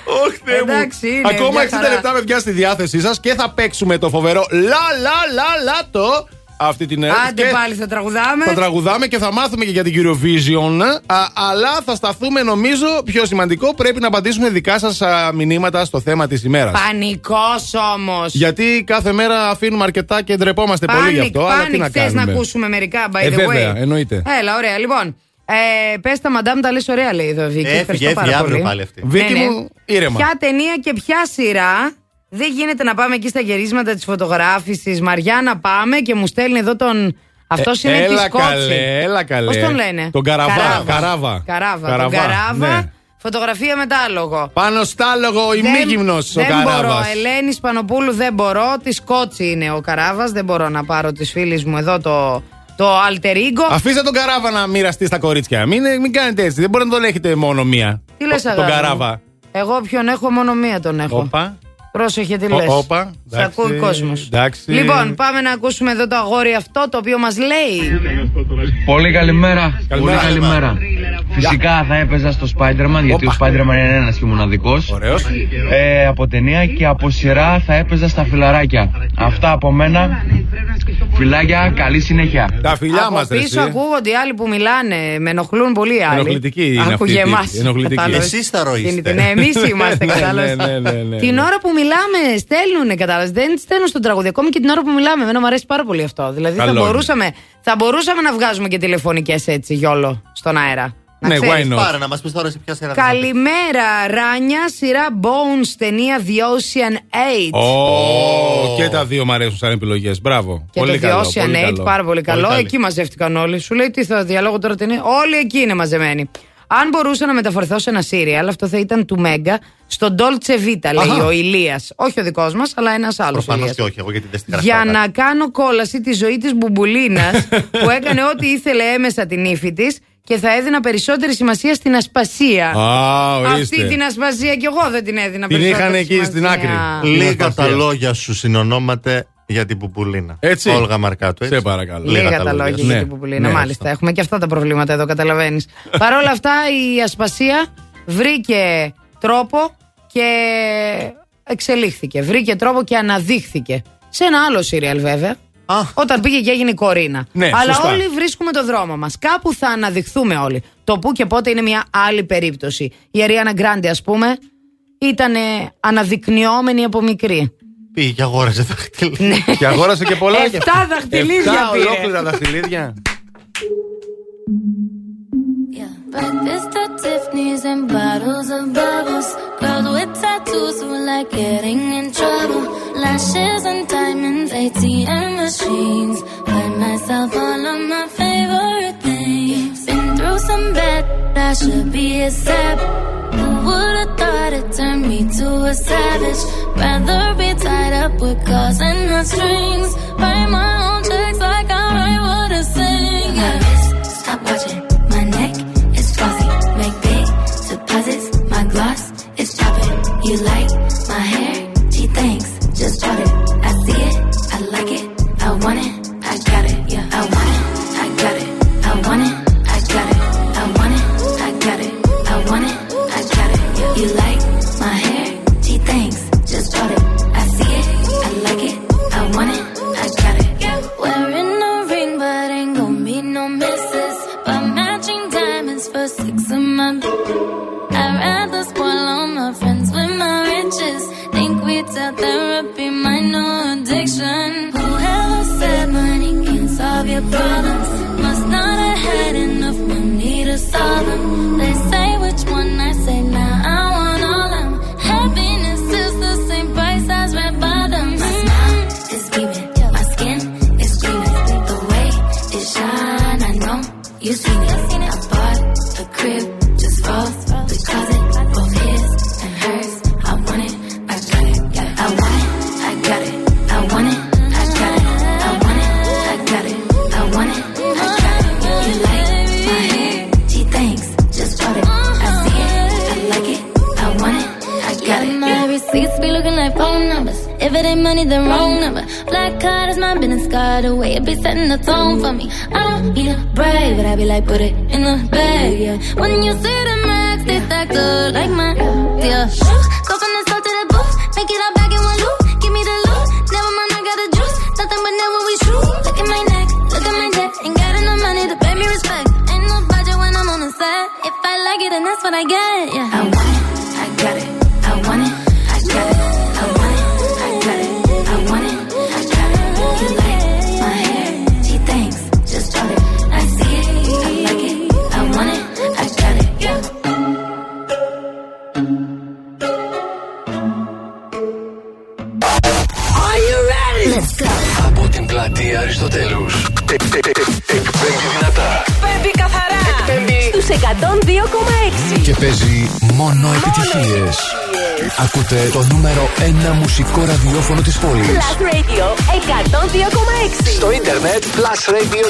Ωχ, Θεέ μου. Εντάξει, είναι Ακόμα μια 60 χαρά. λεπτά με βγάζει στη διάθεσή σας και θα παίξουμε το φοβερό λα λα λα λα το αυτή την ώρα. Άντε Και πάλι θα τραγουδάμε. Θα τραγουδάμε και θα μάθουμε και για την Eurovision. Α, αλλά θα σταθούμε, νομίζω, πιο σημαντικό. Πρέπει να απαντήσουμε δικά σας μηνύματα στο θέμα της ημέρας. Πανικός όμως. Γιατί κάθε μέρα αφήνουμε αρκετά και ντρεπόμαστε πολύ γι' αυτό. αλλά τι να Θες να κάνουμε; ακούσουμε μερικά, by Ε, the βέβαια, way. εννοείται. Έλα, ωραία. Λοιπόν, ε, πες τα μαντάμ τα λες ωραία, λέει εδώ Βίκη. Έφυγε, Ευχαριστώ έφυγε πάρα αύριο πολύ. πάλι αυτή. Βίκη Ναι, ναι. μου, ήρεμα. Ποια ταινία και ποια σειρά. Δεν γίνεται να πάμε εκεί στα γερίσματα της φωτογράφησης. Μαριάννα, πάμε και μου στέλνει εδώ τον. Αυτός Ε, είναι της έλα Σκότση. καλέ, έλα καλέ. Πώς τον λένε, Τον Καραβά. Καράβα. Καράβα. Καράβα. Καραβά, Τον Καράβα. ναι. Φωτογραφία με τάλογο. Πάνω στάλογο η Δεν- μήγυμνο ο Δεν μπορώ. Καράβας. Ελένη Πανοπούλου δεν μπορώ. Τη Κότσι είναι ο Καράβας. Δεν μπορώ να πάρω τη φίλη μου εδώ το, το alter ego. Αφήστε τον Καράβα να μοιραστεί στα κορίτσια. Μην, μην κάνετε έτσι. Δεν μπορεί να τον έχετε μόνο μία. Τι λες, Το- Τον αγάπη μου; Καράβα. Εγώ ποιον έχω, μόνο μία τον έχω. Όπα. Πρόσεχε τι Ο- λες. όπα, Σε εντάξει, ακούει ο κόσμος. εντάξει. Λοιπόν, πάμε να ακούσουμε εδώ το αγόρι αυτό το οποίο μας λέει. Πολύ καλημέρα. Καλημέρα. Πολύ καλημέρα. Φυσικά θα έπαιζα στο Spider-Man γιατί ο Spider-Man είναι ένας και μοναδικός. Ε, από ταινία και από σειρά θα έπαιζα στα φιλαράκια. Αυτά από μένα. Φιλάκια, καλή συνέχεια. Τα φιλιά Από μας, πίσω ακούγονται οι άλλοι που μιλάνε. Με ενοχλούν πολύ οι άλλοι. Ενοχλητική είναι Άκουγε αυτή η εμάς, τύπη. Ενοχλητική. κατάλαβες. Εσείς θα ροείστε. Κινητή. Ναι, εμείς είμαστε, Ναι, κατάλαβες. ναι, ναι, ναι, ναι. Την ώρα που μιλάμε, στέλνουν, κατάλαβες. Δεν στέλνουν στον τραγούδι. Ακόμη και την ώρα που μιλάμε. Εμένα μου αρέσει πάρα πολύ αυτό. Δηλαδή θα Καλό είναι. μπορούσαμε, θα μπορούσαμε να βγάζουμε και τηλεφωνικές έτσι, γιόλο, στον αέρα. Να Ναι, ξέρεις. why not; Πάρε να μας πεις τώρα σε ποια σειρά. θα Καλημέρα, Ράνια, σειρά Bones, ταινία The Ocean 8. Ω, και τα δύο μου αρέσουν σαν επιλογές. Μπράβο. Και πολύ το καλό, The Ocean πολύ 8, καλό. πάρα πολύ καλό. καλή. εκεί μαζεύτηκαν όλοι. Σου λέει τι θα διαλόγω τώρα ταινία. Όλοι εκεί είναι μαζεμένοι. Αν μπορούσα να μεταφορθώ σε ένα σύριαλ, αυτό θα ήταν του Μέγκα, στο Dolce Vita, λέει Αχα. ο Ηλίας. Όχι ο δικός μας, αλλά ένας άλλος. Προφανώς και όχι, εγώ γιατί δεν στην Για να κάνω κόλαση τη ζωή της Μπουμπουλίνας που έκανε ό,τι ήθελε έμεσα την ύφη της και θα έδινα περισσότερη σημασία στην ασπασία. Α, ορίστε. Αυτή την ασπασία κι εγώ δεν την έδινα Την περισσότερη είχαν εκεί στην σημασία. άκρη. Λίγα Την τα ασπασία. λόγια σου συνονόμαται για την Πουπουλίνα. Έτσι. Όλγα Μαρκάτου. Έτσι. Σε παρακαλώ. Λίγα τα λόγια για Ναι. την Πουπουλίνα. Ναι, Μάλιστα, σωστά. έχουμε και αυτά τα προβλήματα εδώ, καταλαβαίνεις. Παρ' όλα αυτά, η ασπασία βρήκε τρόπο και εξελίχθηκε. Βρήκε τρόπο και αναδείχθηκε. Σε ένα άλλο σύριαλ, βέβαια. Όταν πήγε και έγινε η Κορίνα. Ναι, Αλλά σωστά. όλοι βρίσκουμε το δρόμο μας. Κάπου θα αναδειχθούμε όλοι. Το που και πότε είναι μια άλλη περίπτωση. Η Αριάννα Γκράντι, ας πούμε, ήταν αναδεικνυόμενη από μικρή. Πήγε και αγόρασε δαχτυλίδια. Και αγόρασε και πολλά. Εφτά δαχτυλίδια Εφτά πήρε. ολόκληρα δαχτυλίδια. Breakfast at Tiffany's and bottles of bubbles. Girls with tattoos who like getting in trouble. Lashes and diamonds, ATM machines. Buy myself all of my favorite things. Been through some bad, I should be a sap. Who would've thought it turned me to a savage? Rather be tied up with calls and not strings. Write my own checks like I write what I sing. Yeah. Stop watching my neck is flossy. Make big deposits. My gloss is popping. You like my hair? Gee, thanks. Just bought You like X-Ray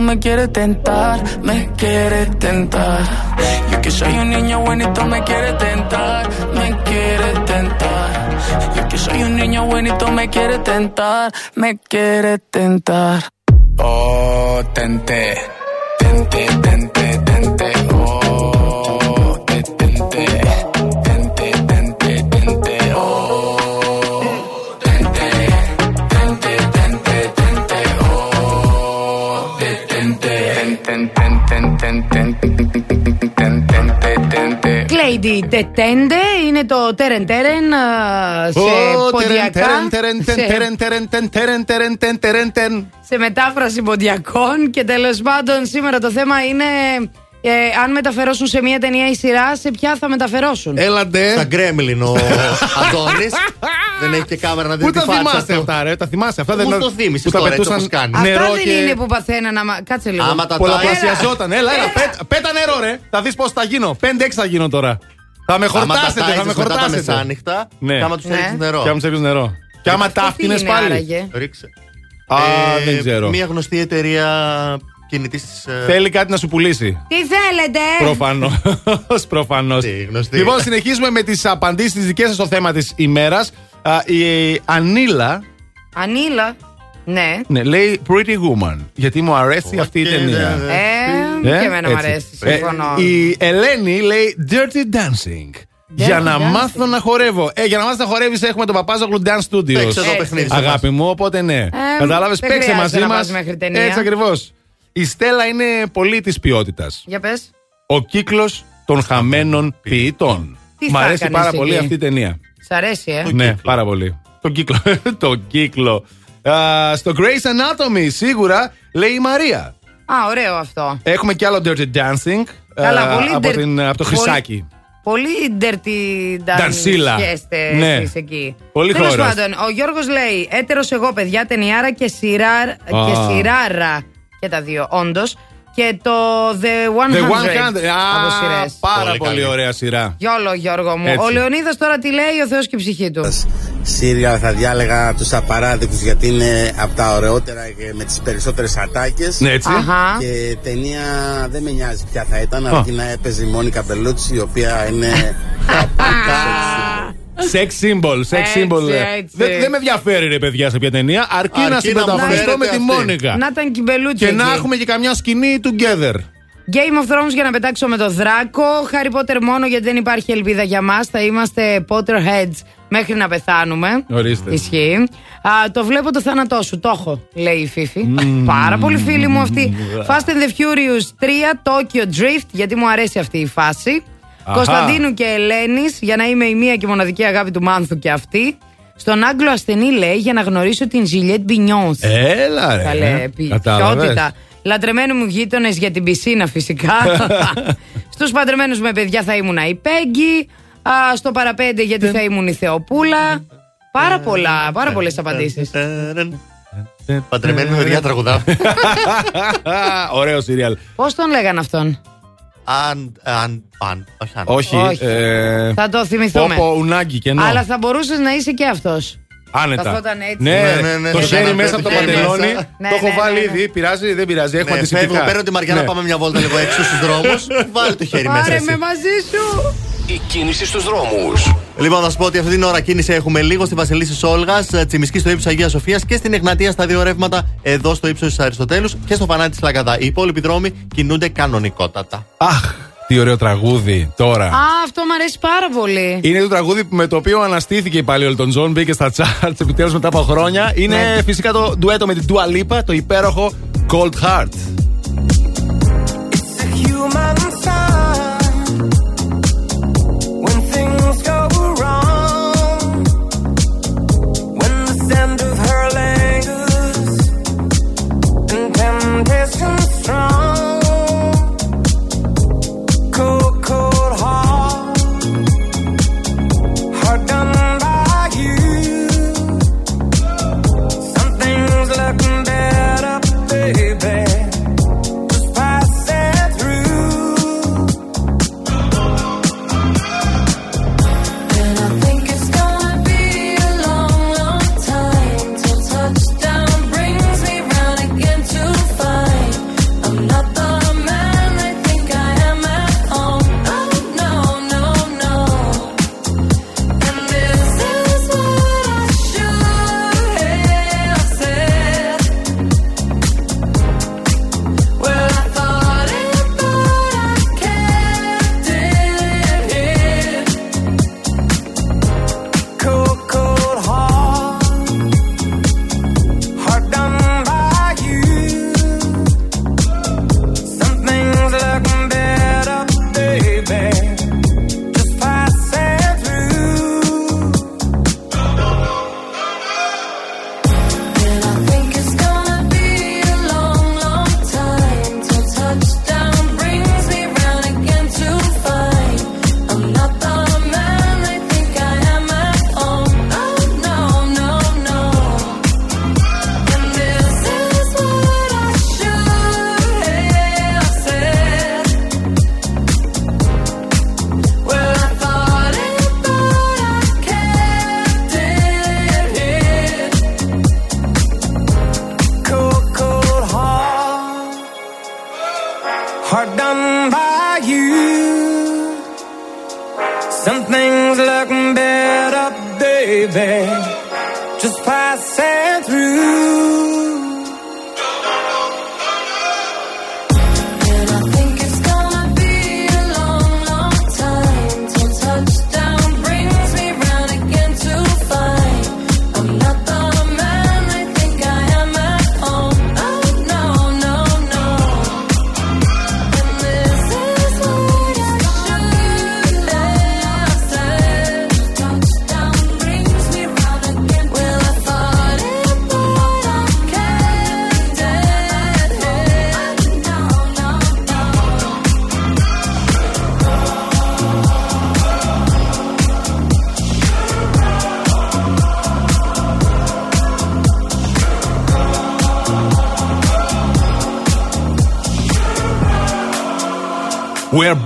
me quiere tentar, me quiere tentar. Yo que soy un niño bonito me quiere tentar, me quiere tentar. Yo que soy un niño bonito me quiere tentar, me quiere tentar. Oh, tente, tente, tente, tente. Κλέιντι Τετέντε είναι το Τέρεν Τέρεν α, σε Ω, ποντιακά. τερεν, τερεν, σε- τερεν, τερεν, τερεν, τερεν, τερεν, τερεν, τερεν, τερεν. σε μετάφραση ποντιακών και τέλος πάντων σήμερα το θέμα είναι ε, αν μεταφερώσουν σε μια ταινία ή σειρά, σε ποια θα μεταφερώσουν. Έλαντε. Σαν γκρέμλιν ο Αντώνης. Δεν έχει και κάμερα να δει Πού τη τα φάτσα θυμάστε του. αυτά, ρε, τα θυμάστε αυτά. Μου το θύμισες που τα τώρα, έτσι πετούσαν όπως κάνεις. νερό Αυτά δεν και είναι που παθαίναν άμα. Κάτσε λίγο. Άμα τα πολλαπλασιαζόταν. Έλα, έλα, πέτα, πέτα νερό, ρε. Θα δεις πώς θα γίνω. 5-6 θα γίνω τώρα. Θα με Άμα τα χορτάσετε, θα με τάιζες μετά τα χορτάσετε. μεσάνυχτα, Ναι. και άμα τους έριξες νερό. Και άμα τους έριξε νερό. Και άμα τα Αυτό τι άφηνες είναι πάλι. άραγε; Ρίξε. Α, Ε, δεν ξέρω. Μια γνωστή εταιρεία κινητής. Θέλει κάτι να σου πουλήσει. Τι θέλετε! Προφανώς. Προφανώς. γνωστή. Λοιπόν, συνεχίζουμε με τις απαντήσεις τη δικές σας στο θέμα της ημέρας. Η Ανίλα Ανίλα. Ναι. ναι, λέει Pretty Woman. Γιατί μου αρέσει αυτή η ταινία. Ε, Ε, και εμένα μου έτσι. αρέσει, Ε, συμφωνώ. η Ελένη λέει Dirty Dancing. για να dancing. μάθω να χορεύω. Ε, για να μάθει να χορεύεις, έχουμε τον Παπάζογλου Dance Studios. Παίξε το Έτσι. παιχνίδι σε Αγάπη μου, οπότε ναι. Κατάλαβες, δεν παίξε χρειάζεται μαζί να μας. πας μέχρι ταινία. Έτσι ακριβώς. Η Στέλλα είναι πολύ της ποιότητας. Για πες. Ο κύκλος των χαμένων ποιητών. Τι Μ' θα αρέσει έκανες πάρα πολύ εκεί; αυτή η ταινία. Σ' αρέσει, ε; ναι, πάρα πολύ. Το κύκλο. το κύκλο. Α, στο Grace Anatomy, σίγουρα, λέει η Μαρία. Α, ωραίο αυτό. Έχουμε κι άλλο Dirty Dancing. Καλά, α, πολύ από, dirty- την, από το πολύ- Χρυσάκι. Πολύ dirty Ντανσίλα. Σκέστε Ναι. εσείς εκεί. Πολύ Τέλος χώρας. πάντων, ο Γιώργος λέει έτερος εγώ παιδιά ταινιάρα και, σειράρ, Α. και σειράρα και τα δύο όντως και το The 100, The 100. από Α, σειρές. πάρα πολύ, ωραία σειρά. Γιόλο Γιώργο μου. Έτσι. Ο Λεωνίδας τώρα τι λέει ο Θεός και η ψυχή του. Σύρια θα διάλεγα τους απαράδεικους γιατί είναι από τα ωραιότερα και με τις περισσότερες ατάκες Ναι, έτσι. Αχα. και ταινία δεν με νοιάζει ποια θα ήταν Α. αρκεί να έπαιζε η Μόνικα Μπελούτσι η οποία είναι Sex symbol, sex Έτσι, symbol. έτσι. Δεν δεν με ενδιαφέρει ρε παιδιά σε ποια ταινία, αρκεί, Αρκεί να να συμπεταφωνιστώ φέρετε με τη αυτή. Μόνικα. Να ήταν κυμπελούτσι Και να εκεί. έχουμε και καμιά σκηνή together. Game of Thrones για να πετάξω με το δράκο. Harry Potter μόνο γιατί δεν υπάρχει ελπίδα για μας. Θα είμαστε Potterheads μέχρι να πεθάνουμε. Ορίστε. Ισχύει. Α, το βλέπω το θάνατό σου. Το έχω, λέει η Φίφη. Πάρα πολύ φίλη μου αυτή. Fast and the Furious 3, Tokyo Drift, γιατί μου αρέσει αυτή η φάση. Αχα. Κωνσταντίνου και Ελένης, για να είμαι η μία και μοναδική αγάπη του Μάνθου και αυτή. Στον Άγγλο ασθενή λέει για να γνωρίσω την Ζιλιέτ Μπινιόν. Έλα ρε. Καλέ, Κατάλαβες. ποιότητα. Λατρεμένοι μου γείτονες για την πισίνα φυσικά. Στους παντρεμένους με παιδιά θα ήμουν η Πέγγι. Α, στο παραπέντε γιατί θα ήμουν η Θεοπούλα. Πάρα πολλά, πάρα πολλές απαντήσεις. Παντρεμένη με παιδιά τραγουδάω. Ωραίο σύριαλ. Πώς τον λέγανε αυτόν; Αν, αν, αν, όχι αν. Όχι. Όχι. ε, Θα το θυμηθούμε. Πόπο, ουνάκι κενό. Αλλά θα μπορούσες να είσαι και αυτός. Άνετα. καθόταν έτσι. Ναι, Ναι, ναι, ναι, το ναι, χέρι ναι, μέσα το από το χέρι παντελόνι. μέσα. Ναι, Το έχω ναι, βάλει ναι, ναι. ήδη. Πειράζει, δεν πειράζει. Έχουμε Ναι, αντισηπτικά. φεύγω, παίρνω τη Μαριάννα, Ναι. πάμε μια βόλτα λίγο έξω στους δρόμους. Βάλει το χέρι μέσα. Πάρε εσύ. με μαζί σου. Η κίνηση στους δρόμους. Λοιπόν, να σου πω ότι αυτή την ώρα κίνηση έχουμε λίγο στη Βασιλίση Όλγας, Τσιμισκή στο ύψος Αγίας Σοφίας και στην Εγνατία στα δύο ρεύματα εδώ στο ύψος της Αριστοτέλους και στο φανάτι της Λαγκαδά. Οι υπόλοιποι δρόμοι κινούνται κανονικότατα. Αχ, τι ωραίο τραγούδι τώρα. Α, αυτό μου αρέσει πάρα πολύ. Είναι το τραγούδι με το οποίο αναστήθηκε η πάλι Elton John, μπήκε στα charts επιτέλους μετά από χρόνια. Είναι Ναι. φυσικά το ντουέτο με την Dua Lipa, το υπέροχο Cold Heart. human sign when things go wrong.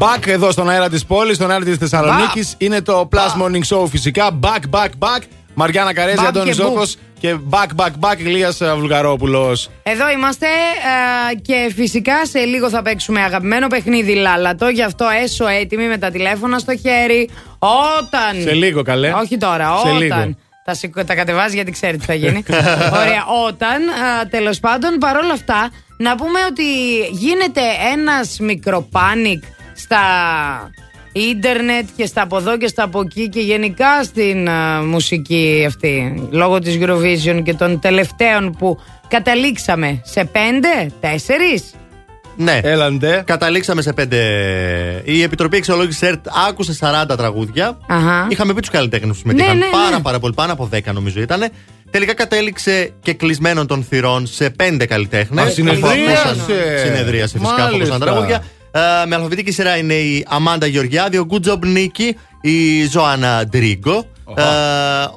Back εδώ στον αέρα της πόλης, στον αέρα της Θεσσαλονίκης. Είναι το Plus Morning Show φυσικά. Back, back, back. Μαριάννα Καρέζη, Back Αντώνης και μπου. Ζώκος και back, back, back. Ηλίας Βουλγαρόπουλος. Εδώ είμαστε ε, και φυσικά σε λίγο θα παίξουμε αγαπημένο παιχνίδι Λάλατο. Γι' αυτό έσω έτοιμοι με τα τηλέφωνα στο χέρι. Όταν. Σε λίγο, καλέ. Όχι τώρα, Σε όταν. λίγο. Τα, σηκω- τα κατεβάζει γιατί ξέρει τι θα γίνει. Ωραία. Όταν, τέλος πάντων, παρόλα αυτά, να πούμε ότι γίνεται ένας μικροπάνικ στα ίντερνετ και στα από εδώ και στα από εκεί και γενικά στην α, μουσική αυτή λόγω της Eurovision και των τελευταίων που καταλήξαμε σε πέντε, τέσσερις; Ναι. Έλαντε. Καταλήξαμε σε πέντε. Η Επιτροπή Εξολόγησης ΕΡΤ άκουσε 40 τραγούδια. Αχα. Είχαμε πει τους καλλιτέχνε που συμμετείχαν. Ναι, ναι, ναι. πάρα, πάρα πολύ, πάνω από 10 νομίζω ήταν. Τελικά κατέληξε και κλεισμένων των θυρών σε πέντε καλλιτέχνες. Α, συνεδρίασε. Συνεδρίασε φυσικά αφού Μάλιστα. ακούσαν τραγούδια. Ε, με αλφαβητική σειρά είναι η Αμάντα Γεωργιάδη, ο Good Job Νίκη, η Ζωάννα Ντρίγκο, ε,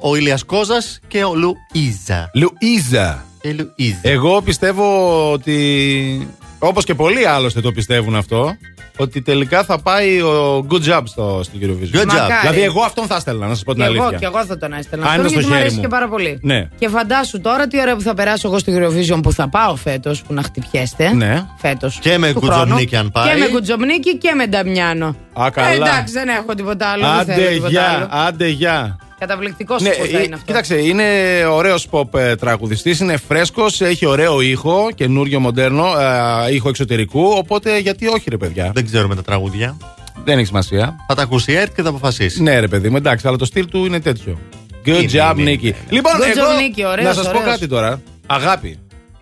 ο Ηλίας Κόζας και ο Λουίζα. Λουίζα. Και Λουίζα. Εγώ πιστεύω ότι. Όπως και πολλοί άλλωστε το πιστεύουν αυτό. Ότι τελικά θα πάει ο good job στο, στην Eurovision. Good job. Μακάρι. Δηλαδή, εγώ αυτόν θα έστελνα, να σας πω την Και εγώ, αλήθεια. και εγώ θα τον έστελνα. Αν Αυτό είναι στο γιατί μου χέρι αρέσει μου. και πάρα πολύ. Ναι. Και φαντάσου τώρα τι ωραία που θα περάσω εγώ στο Eurovision που θα πάω φέτος, που να χτυπιέστε. Ναι. Φέτος. Και με Κουτζομνίκη αν πάει. Και με Κουτζομνίκη και με Νταμιάνο. Α, καλά. Ε, εντάξει, δεν έχω τίποτα άλλο. δεν θέλω Άντε τίποτα γεια, άλλο. άντε γεια. Καταπληκτικός Ναι, ναι, θα ε, είναι αυτός. κοίταξε, είναι ωραίος pop ε, τραγουδιστής, είναι φρέσκος, έχει ωραίο ήχο, καινούριο μοντέρνο, ε, ήχο εξωτερικού. Οπότε γιατί όχι, ρε παιδιά; Δεν ξέρουμε τα τραγούδια. Δεν έχει σημασία. Θα τα ακούσει η ΕΡΤ και θα αποφασίσει. Ναι, ρε παιδί μου, εντάξει, αλλά το στυλ του είναι τέτοιο. Good Είναι, job, είναι, Νίκη. είναι. Λοιπόν, Good εγώ job, Νίκη, ωραίος, να σας πω ωραίος. κάτι τώρα. Αγάπη.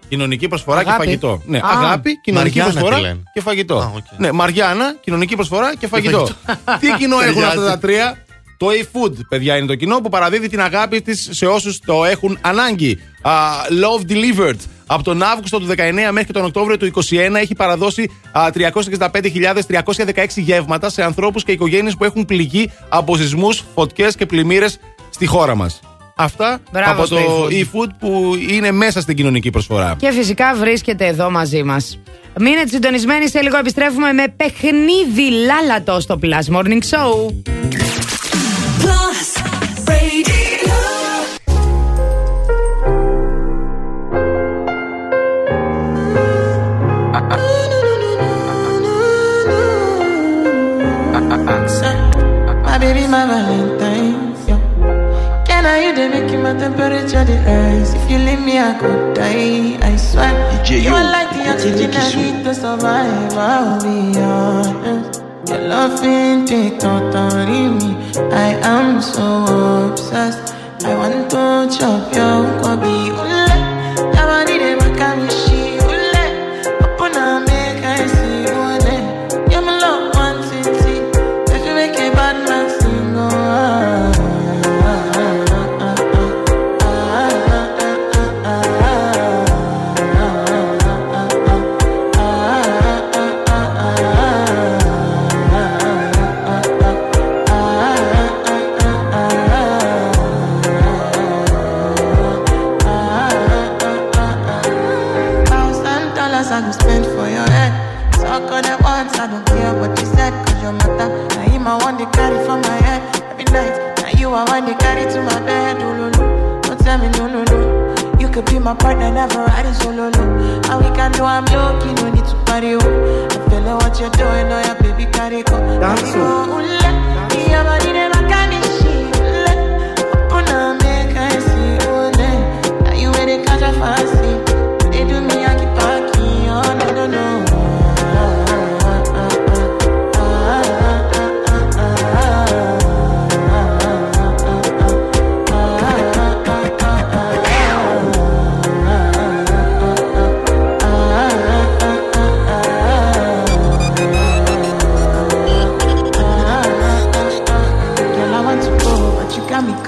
Κοινωνική προσφορά Αγάπη. και φαγητό. Ναι, Α. αγάπη, κοινωνική Μαριάννα προσφορά τη λένε. και φαγητό. Α, οκ. Ναι, Μαριάννα, κοινωνική προσφορά και φαγητό. φαγητό. Τι κοινό έχουν Ταιριάζει. αυτά τα τρία; Το e-food, παιδιά, είναι το κοινό που παραδίδει την αγάπη της σε όσους το έχουν ανάγκη. Α, love delivered. Από τον Αύγουστο του 19 μέχρι και τον Οκτώβριο του 21 έχει παραδώσει α, 365.316 γεύματα σε ανθρώπους και οικογένειες που έχουν πληγεί από σεισμούς, φωτιές και πλημμύρες στη χώρα μας. Αυτά Μπράβο από στο το e-food. e-food που είναι μέσα στην κοινωνική προσφορά. Και φυσικά βρίσκεται εδώ μαζί μας. Μείνετε συντονισμένοι, σε λίγο επιστρέφουμε με παιχνίδι λάλατο στο Plus Morning Show. My baby, my Valentine. Can I you they make my temperature the rise? If you leave me, I could die. I swear. you are like the oxygen I need to survive. I'll be honest. Your love ain't take totally me. I am so obsessed. I want to chop your kwabi. Now you I want to carry to my bed. Oh. Don't tell me no, no, no. You could be my partner, never riding oh, solo. No. And we can do I'm low, no need to party. Oh. I feel like what you're doing, oh yeah, baby, carry go. Oh, oh, oh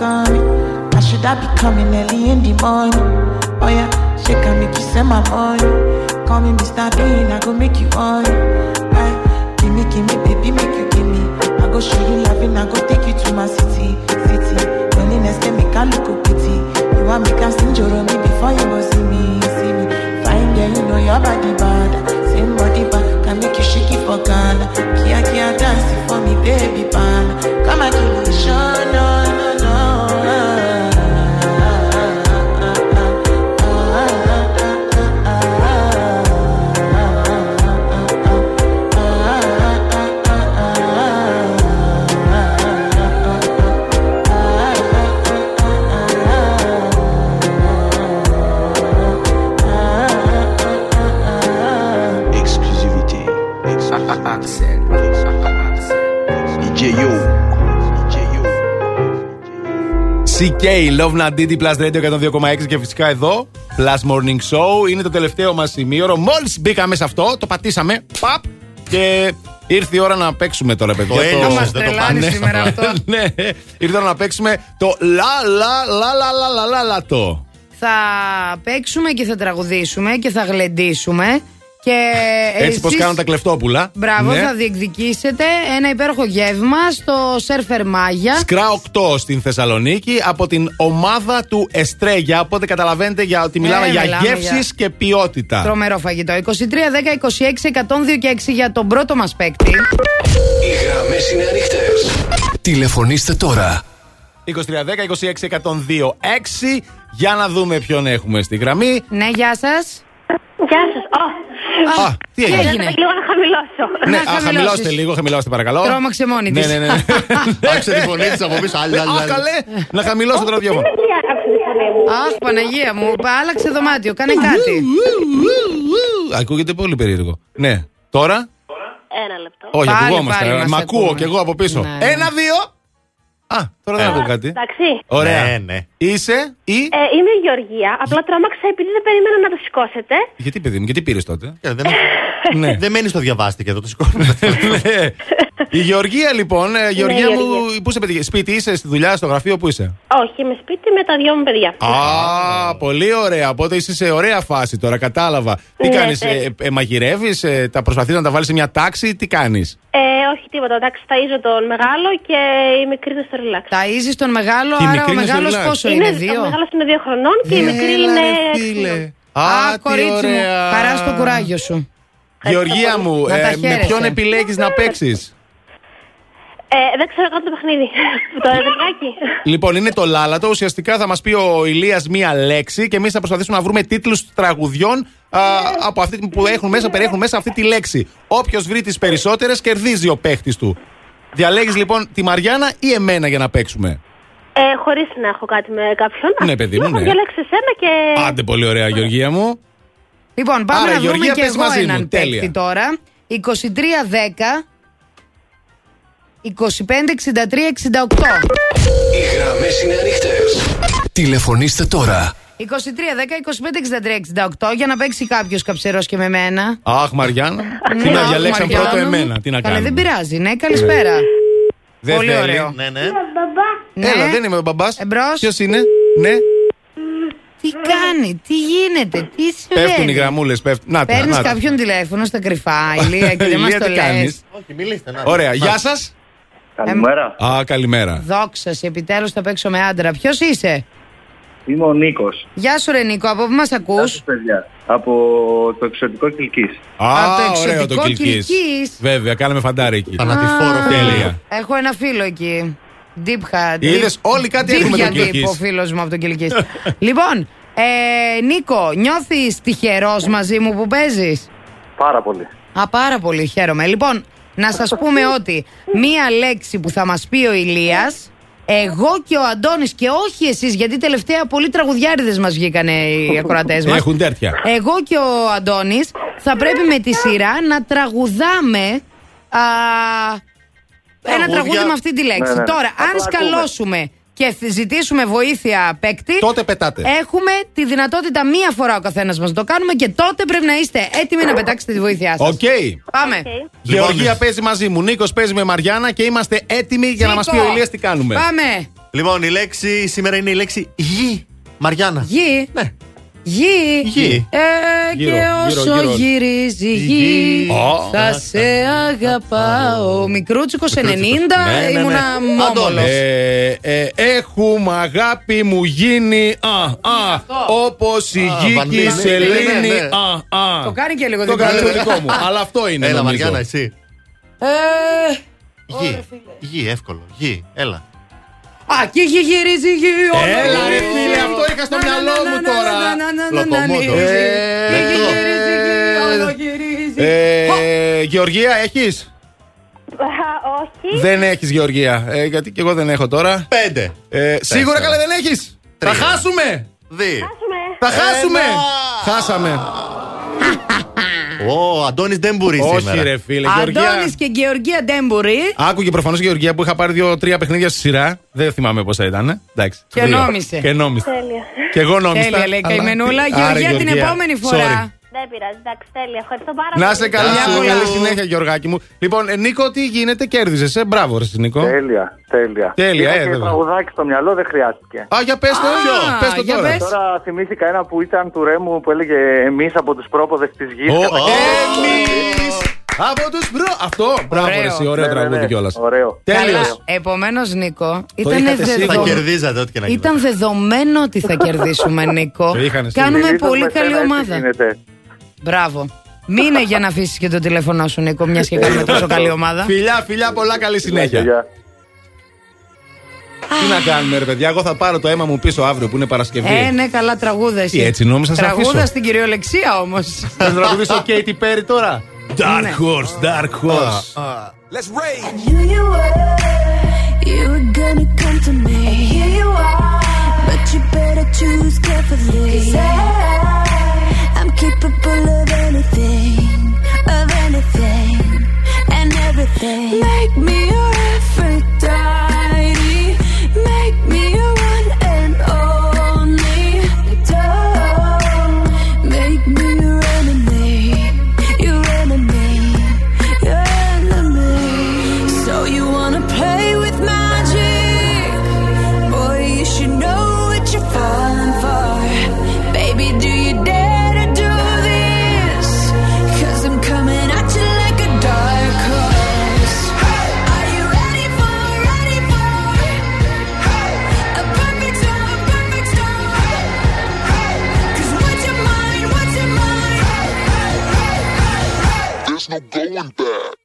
coming. I should I be coming early in the morning? Oh yeah, she can make you send my money. Call me Mr. Bean, I go make you on. Right, give me, give me, baby, make you give me. I go show you loving, I go take you to my city, city. Loneliness can make a look pity. You want me can sing me before you go see me, see me. Fine girl, you know your body bad. Same body bad, can make you shake it for Ghana. Kia kia dancing for me, baby pan. Come and give me show, no, no. CK, Love Nandidi, Plus Radio 102,6 και φυσικά εδώ, Plus Morning Show. Είναι το τελευταίο μα σημείο. Μόλι μπήκαμε σε αυτό, το πατήσαμε, παπ, και ήρθε η ώρα να παίξουμε τώρα, παιδιά. Το έλειωσες, δεν το τρελάνει πάνε. σήμερα αυτό. ναι, ήρθε η ώρα να παίξουμε το λα λα λα λα λα λα λα λα το. Θα παίξουμε και θα τραγουδήσουμε και θα γλεντήσουμε. Και Έτσι εσείς- πώ κάνουν τα κλεφτόπουλα. Μπράβο, Ναι. θα διεκδικήσετε ένα υπέροχο γεύμα στο Σέρφερ Μάγια. Σκρά 8 στην Θεσσαλονίκη από την ομάδα του Εστρέγια. Οπότε καταλαβαίνετε για ότι μιλάμε Ε, για μιλάμε γεύσεις για- και ποιότητα. Τρομερό φαγητό. 23, 10, 26, 102 και 6 για τον πρώτο μας παίκτη. Οι γραμμές είναι ανοιχτές. Τηλεφωνήστε τώρα. 2310 26 102 6 Για να δούμε ποιον έχουμε στη γραμμή. Ναι, γεια σας. Γεια σας. Α, τι έγινε; έγινε; Λίγο να χαμηλώσω. Ναι, Να α, χαμηλώσεις. χαμηλώστε λίγο, χαμηλώστε παρακαλώ. Τρώμαξε μόνη Ναι, της. ναι, ναι. ναι. Άκουσε τη φωνή της από πίσω. Άλλη, άλλη, Α, άλλη. καλέ! Να χαμηλώσω το ραδιόφωνο. Τι άκουσε τη φωνή μου. Αχ, Παναγία μου, άλλαξε δωμάτιο, κάνε κάτι. Ακούγεται πολύ περίεργο. Ναι. Τώρα; Ένα λεπτό. Όχι, Πάλι, ακουγόμαστε. πάλι μας Μ' ακούω ακούμε. κι εγώ από πίσω. Ναι. Ένα, δύο. Α, τώρα δεν ακούω κάτι. Εντάξει. Ωραία. Ναι, ναι. Είσαι ή; Ε, είμαι η Γεωργία. Απλά τρόμαξα επειδή δεν περίμενα να το σηκώσετε. Γιατί, παιδί μου, γιατί πήρες τότε; Ε, Δεν, Ναι. δεν μένεις στο διαβάστηκε εδώ, το σηκώνουμε. Ναι. Η Γεωργία, λοιπόν. ε, Γεωργία η μου, Γεωργία. πού είσαι, παιδί, σπίτι είσαι, στη δουλειά, στο γραφείο, πού είσαι; Όχι, είμαι σπίτι με τα δυο μου παιδιά. Α, πολύ ωραία. Οπότε είσαι σε ωραία φάση τώρα, κατάλαβα. Τι Ναι, κάνεις, ναι. ε, ε, μαγειρεύεις, ε, τα προσπαθείς να τα βάλεις σε μια τάξη, τι κάνεις; Ε, όχι τίποτα. Εντάξει, ταΐζω τον μεγάλο και η μικρή είναι στο relax. Ταΐζεις τον μεγάλο, Και η άρα μικρή ο είναι στο μεγάλος relax. πόσο είναι, Ο δύο; μεγάλος είναι δύο χρονών και η μικρή Έλα, είναι. ρε, έξι φίλε. χρονών. Α, Α, τι κορίτσι μου, ωραία. χαρά στο κουράγιο σου. Γεωργία μου, Να τα ε, με χαίρεσαι. ποιον επιλέγεις να παίξεις; Ε, δεν ξέρω καν το παιχνίδι. το εδελφάκι. Λοιπόν, είναι το λάλατο. Ουσιαστικά θα μας πει ο Ηλίας μία λέξη και εμείς θα προσπαθήσουμε να βρούμε τίτλους τραγουδιών α, από αυτή που έχουν μέσα, περιέχουν μέσα αυτή τη λέξη. Όποιος βρει τις περισσότερες, κερδίζει ο παίχτης του. Διαλέγεις λοιπόν τη Μαριάννα ή εμένα για να παίξουμε; Ε, Χωρίς να έχω κάτι με κάποιον. Ναι, παιδί μου, Έχω ναι. διαλέξει εσένα και. Άντε, πολύ ωραία, Γεωργία μου. Λοιπόν, πάμε Άρα, να Γεωργία, βρούμε και πες εγώ μαζί μου. έναν Τέλεια. παίκτη τώρα. 23-10. 25-63-68. Οι γραμμές είναι ανοιχτές. Τηλεφωνήστε τώρα. 23-10-25-63-68 για να παίξει κάποιος καψερός και με μένα. Αχ, Μαριάννα. Τι Ναι, να αχ, διαλέξαν Μαριάννα πρώτο μου. εμένα. Τι να Καλά, κάνω. δεν πειράζει. Ναι, καλησπέρα. Δεν Πολύ θέλει. ωραίο. ναι, ναι. Ναι. Έλα, δεν είμαι ο μπαμπάς. Εμπρός. Ποιος είναι, Ναι. Τι κάνει, τι γίνεται, τι Πέφτουν οι συμβαίνει. γραμμούλες. Να τα, Παίρνεις να τα. κάποιον τηλέφωνο στα κρυφά, Ηλία, και δεν μας Ηλία, το τι λες. κάνεις; Όχι, μιλήστε. να. Ωραία, γεια σας. Καλημέρα. Α, καλημέρα. Δόξα σε, επιτέλους θα παίξω με άντρα. Ποιος είσαι, Είμαι ο Νίκος. Γεια σου, Ρε Νίκο, από πού μας ακούς; παιδιά. Από το εξωτικό Κυλκής. Α, Από το ωραίο το εξωτικό Κιλκής. Κιλκής. Βέβαια, κάναμε φαντάρι εκεί. Θανατηφόρο Τέλεια. Έχω ένα φίλο εκεί. Deep hat. Είδες, όλοι κάτι Deep έχουμε για τον deep, Κιλκής. ο φίλος μου από τον Κιλκή. λοιπόν, ε, Νίκο, νιώθεις τυχερός μαζί μου που παίζεις; Πάρα πολύ. Α, πάρα πολύ χαίρομαι. Λοιπόν, να σας πούμε ότι μία λέξη που θα μας πει ο Ηλίας, εγώ και ο Αντώνης και όχι εσείς, γιατί τελευταία πολλοί τραγουδιάριδες μας βγήκανε οι ακροατές μας. Έχουν τέτοια. Εγώ και ο Αντώνης θα πρέπει με τη σειρά να τραγουδάμε α, ένα Τραγούδια. τραγούδι με αυτή τη λέξη. Ναι, ναι. Τώρα, Θα αν το ακούμε. σκαλώσουμε και θ- ζητήσουμε βοήθεια παίκτη, Τότε πετάτε. έχουμε τη δυνατότητα μία φορά ο καθένας μας να το κάνουμε και τότε πρέπει να είστε έτοιμοι να πετάξετε τη βοήθειά σας. Οκ. Πάμε. Γεωργία παίζει μαζί μου, Νίκος παίζει με Μαριάννα και είμαστε έτοιμοι για να μας πει Νίκο. ο Ηλίας τι κάνουμε. Πάμε. Λοιπόν, η λέξη σήμερα είναι η λέξη γη. Μαριάννα. Γη. Ναι. Γη. Γη. Ε, Γύρω, και γύρω, όσο γύρω. γυρίζει η γη, γη. Ω. θα σε αγαπάω. Μικρούτσικος 90, Ναι, ναι, ναι. ήμουνα μόμολος. Αντώνης. Ε, ε, έχουμε αγάπη μου γίνει α, α, όπως η Α, γη και η Βανδίνη. σελήνη Ναι, ναι, ναι. α, α. Το κάνει και λίγο Το δικό κάνει του. το δικό μου, αλλά αυτό είναι Έλα, νομίζω. Μαριάννα, εσύ. Ε, Γη. Γη, εύκολο. Γη, έλα. Ακεί γυρίζει γη Έλα ρε φίλε αυτό είχα στο μυαλό μου τώρα Λοκομότος ε, Γεωργία έχεις; Όχι. Δεν έχεις Γεωργία. Ε, γιατί και εγώ δεν έχω τώρα. Πέντε. Ε, σίγουρα καλά δεν έχεις. Θα χάσουμε. Θα χάσουμε. Χάσαμε. Ο Αντώνης δεν μπορεί Όχι, σήμερα. ρε φίλε. Γεωργία. Αντώνης και Γεωργία Ντέμπουρη. Άκουγε προφανώς η Γεωργία που είχα πάρει δύο-τρία παιχνίδια στη σειρά. Δεν θυμάμαι πόσα ήταν. ε. Εντάξει. Και Δύο. νόμισε. Και νόμισε. Τέλεια. Και εγώ νόμισα. Τέλεια, λέει αλλά- καημενούλα. Άρα, Γεωργία την επόμενη φορά. Sorry. Δεν πειράζει, εντάξει, τέλεια. Ευχαριστώ πάρα Να πολύ. είσαι καλά, Γεια σου. πολλά. Καλή συνέχεια, Γεωργάκη μου. Λοιπόν, ε, Νίκο, τι γίνεται, κέρδιζε. Ε, μπράβο, ρε, Νίκο. Τέλεια, τέλεια. Τέλεια, Είχα ε, και βέβαια. τραγουδάκι στο μυαλό, δεν χρειάστηκε. Α, για πες το, Α, πες το για τώρα. πες. Τώρα θυμήθηκα ένα που ήταν του Ρέμου που έλεγε Εμείς από τους πρόποδες της γης. Ο Εμείς από τους μπρο. Αυτό, μπράβο, Ωραίο. ρε, εσύ, ωραίο Ναι, ναι, τραγούδι ναι. κιόλας. Ωραίο. Τέλειο. Επομένως, Νίκο, ήταν, είχατε εσύ, Θα δεδο... κερδίζατε ό,τι και να γίνει. ήταν δεδομένο ότι θα κερδίσουμε, Νίκο. Το είχαν εσύ. Κάνουμε Συνήθως πολύ με καλή σένα έτσι ομάδα. Γίνεται. Μπράβο. Μείνε για να αφήσεις και το τηλέφωνό σου, Νίκο, μιας και κάνουμε τόσο καλή ομάδα. Φιλιά, φιλιά, πολλά καλή συνέχεια. Γεια. Τι να κάνουμε, ρε παιδιά, εγώ θα πάρω το αίμα μου πίσω αύριο που είναι Παρασκευή. Ε, ναι, καλά τραγούδα εσύ. Τι, έτσι νόμιζα, θα σε Τραγούδα αφήσω; στην κυριολεξία όμως. Θα τραγουδήσω Katy Perry τώρα; Ναι. Dark Horse, Dark Horse. knew you were, you were gonna come to me. And here you are, but you better choose carefully. 'Cause I, I'm capable of anything, of anything, and everything. Make me your doing.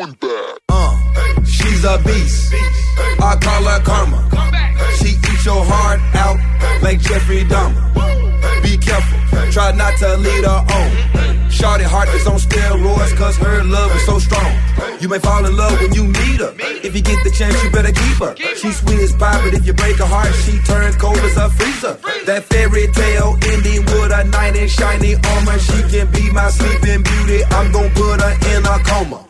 Back. Uh, she's a beast. I call her karma. She eats your heart out like Jeffrey Dahmer. Be careful, try not to lead her on. Shorty heart is on steroids cause her love is so strong. You may fall in love when you meet her. If you get the chance, you better keep her. She's sweet as pie, but if you break her heart, she turns cold as a freezer. That fairy tale ending with a knight in shiny armor. She can be my sleeping beauty. I'm gonna put her in a coma.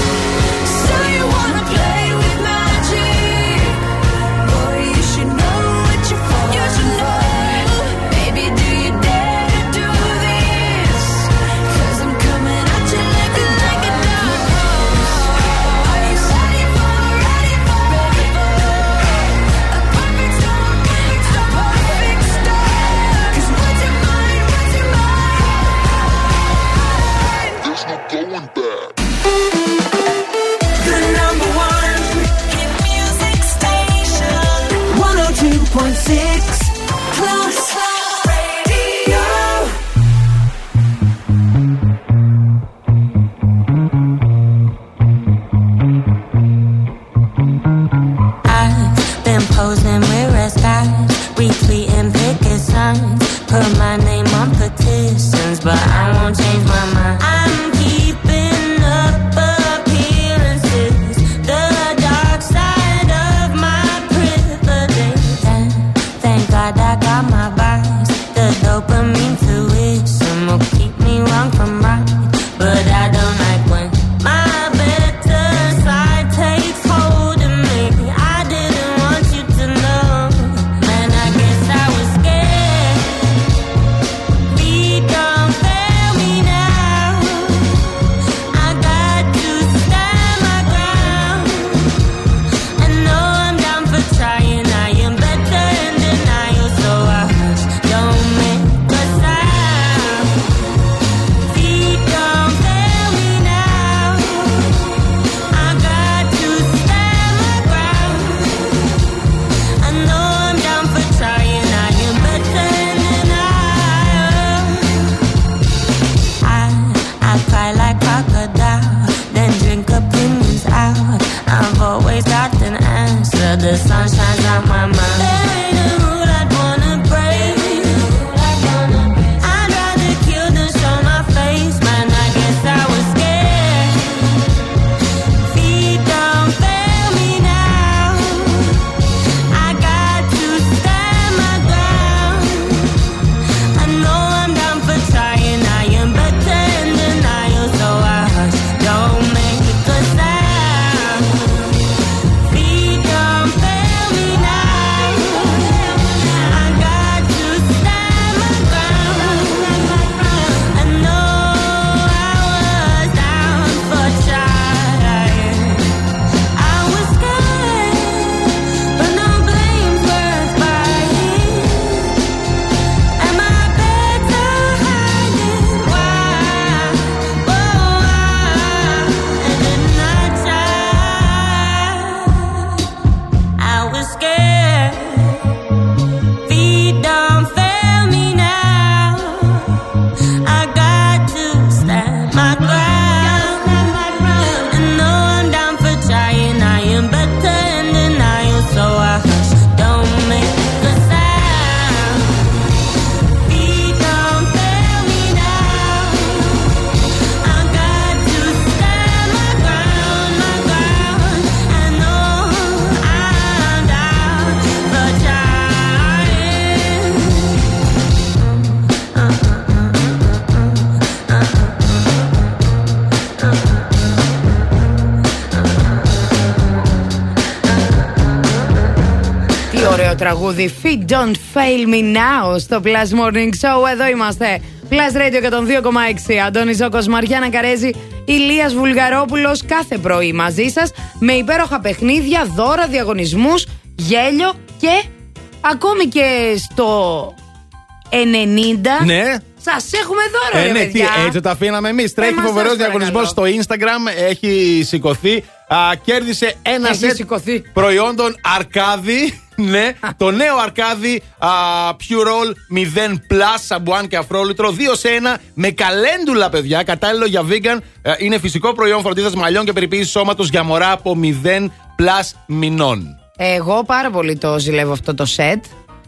Put my name on petitions, but I won't change my mind. I'm τραγούδι Feet Don't Fail Me Now στο Plus Morning Show. Εδώ είμαστε. Plus Radio 102,6. Αντώνη Ζώκος, Μαριάννα Καρέζη, Ηλίας Βουλγαρόπουλος κάθε πρωί μαζί σας με υπέροχα παιχνίδια, δώρα, διαγωνισμούς, γέλιο και ακόμη και στο 90. Ναι. Σας έχουμε δώρο, Ε, ρε ναι, τι, παιδιά. έτσι το αφήναμε εμείς. Τρέχει μας φοβερός σας διαγωνισμός παρακαλώ. στο Instagram. Έχει σηκωθεί. Α, κέρδισε ένα Έχει σετ σηκωθεί. προϊόντων Αρκάδη. Ναι, το νέο Αρκάδη α, Pure Roll 0 Plus σαμπουάν και αφρόλυτρο 2 σε 1 με καλέντουλα, παιδιά. Κατάλληλο για vegan. Ε, είναι φυσικό προϊόν φροντίδας μαλλιών και περιποίησης σώματος για μωρά από 0 Plus μηνών. Εγώ πάρα πολύ το ζηλεύω αυτό το σετ.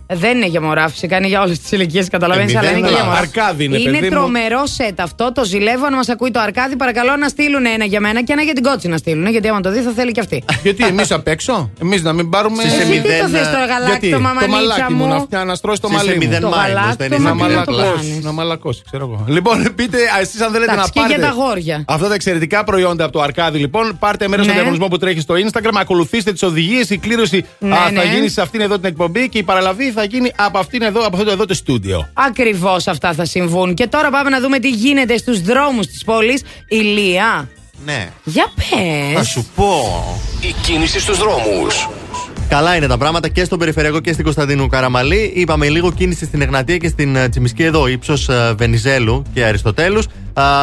Δεν είναι για μωρά, φυσικά είναι για όλες τις ηλικίες, καταλαβαίνεις, Ε, αλλά είναι μηδέν, και για αλλά μωρά. αρκάδι είναι, παιδί μου. τρομερό σετ αυτό. Το ζηλεύω. Αν μας ακούει το αρκάδι, παρακαλώ να στείλουν ένα για μένα και ένα για την κότσι να στείλουν. Γιατί άμα το δει, θα θέλει και αυτή. Γιατί εμείς απ' έξω, εμείς να μην πάρουμε. Εσύ Εσύ τι το θες το γαλάκι, Γιατί; το μαμανίτσα μαλάκι μου, μου. να φτιά να στρώσει το Εσύ είσαι μαλλί μου. μηδέν Το minus, γαλάκι, δεν το είσαι Να μαλλί μηδέν το plus. κάνεις. μαλακώσει, να μαλακώσει, ξέρω εγώ. Λοιπόν, πείτε, εσείς αν θέλετε να Εντάξει, και πάρετε. για τα αγόρια. Αυτά τα εξαιρετικά προϊόντα από το Αρκάδι, λοιπόν, πάρτε μέρος στο Ναι. διαγωνισμό που τρέχει στο Instagram, ακολουθήστε τις οδηγίες. Η κλήρωση Ναι, α, θα ναι. γίνει σε αυτήν εδώ την εκπομπή και η παραλαβή θα γίνει από, αυτήν εδώ, από αυτό εδώ το στούντιο. Ακριβώς αυτά θα συμβούν. Και τώρα πάμε να δούμε τι γίνεται στους δρόμους της πόλης. Ηλία, Ναι. για Θα πε. σου πω. Η κίνηση στους δρόμους. Καλά είναι τα πράγματα και στον Περιφερειακό και στην Κωνσταντίνου Καραμαλή. Είπαμε λίγο κίνηση στην Εγνατία και στην ε, Τσιμισκή εδώ, ύψος Βενιζέλου και Αριστοτέλους.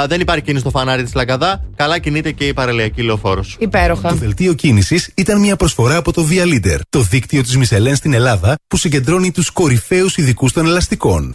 δεν υπάρχει κίνηση στο φανάρι της Λαγκαδά. Καλά κινείται και η παραλιακή λεωφόρος. Υπέροχα. Το δελτίο κίνησης ήταν μια προσφορά από το Via Leader, το δίκτυο της Μισελέν στην Ελλάδα που συγκεντρώνει τους κορυφαίους ειδικούς των ελαστικών.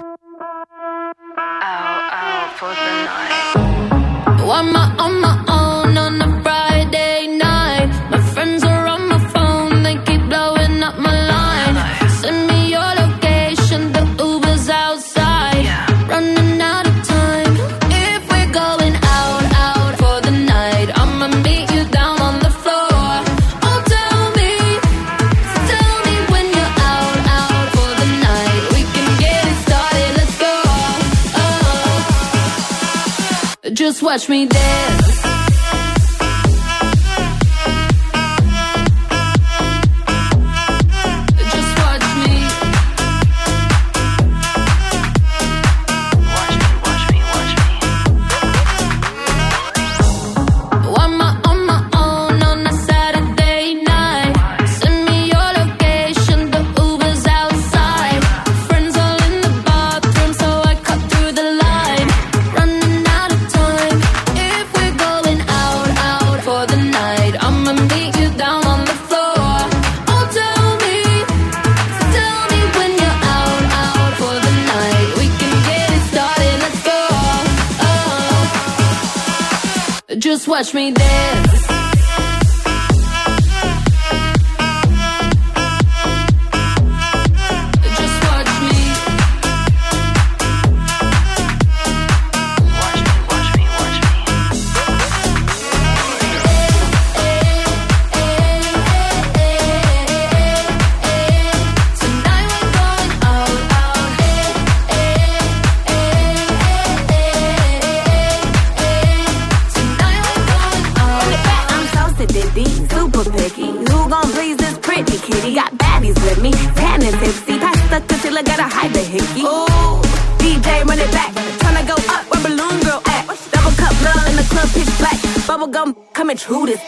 Watch me dance. Watch me dance. Hickey. Ooh, DJ run it back. Tryna go up where balloon girl at. Double cup love in the club, pitch black. Bubble gum coming true this.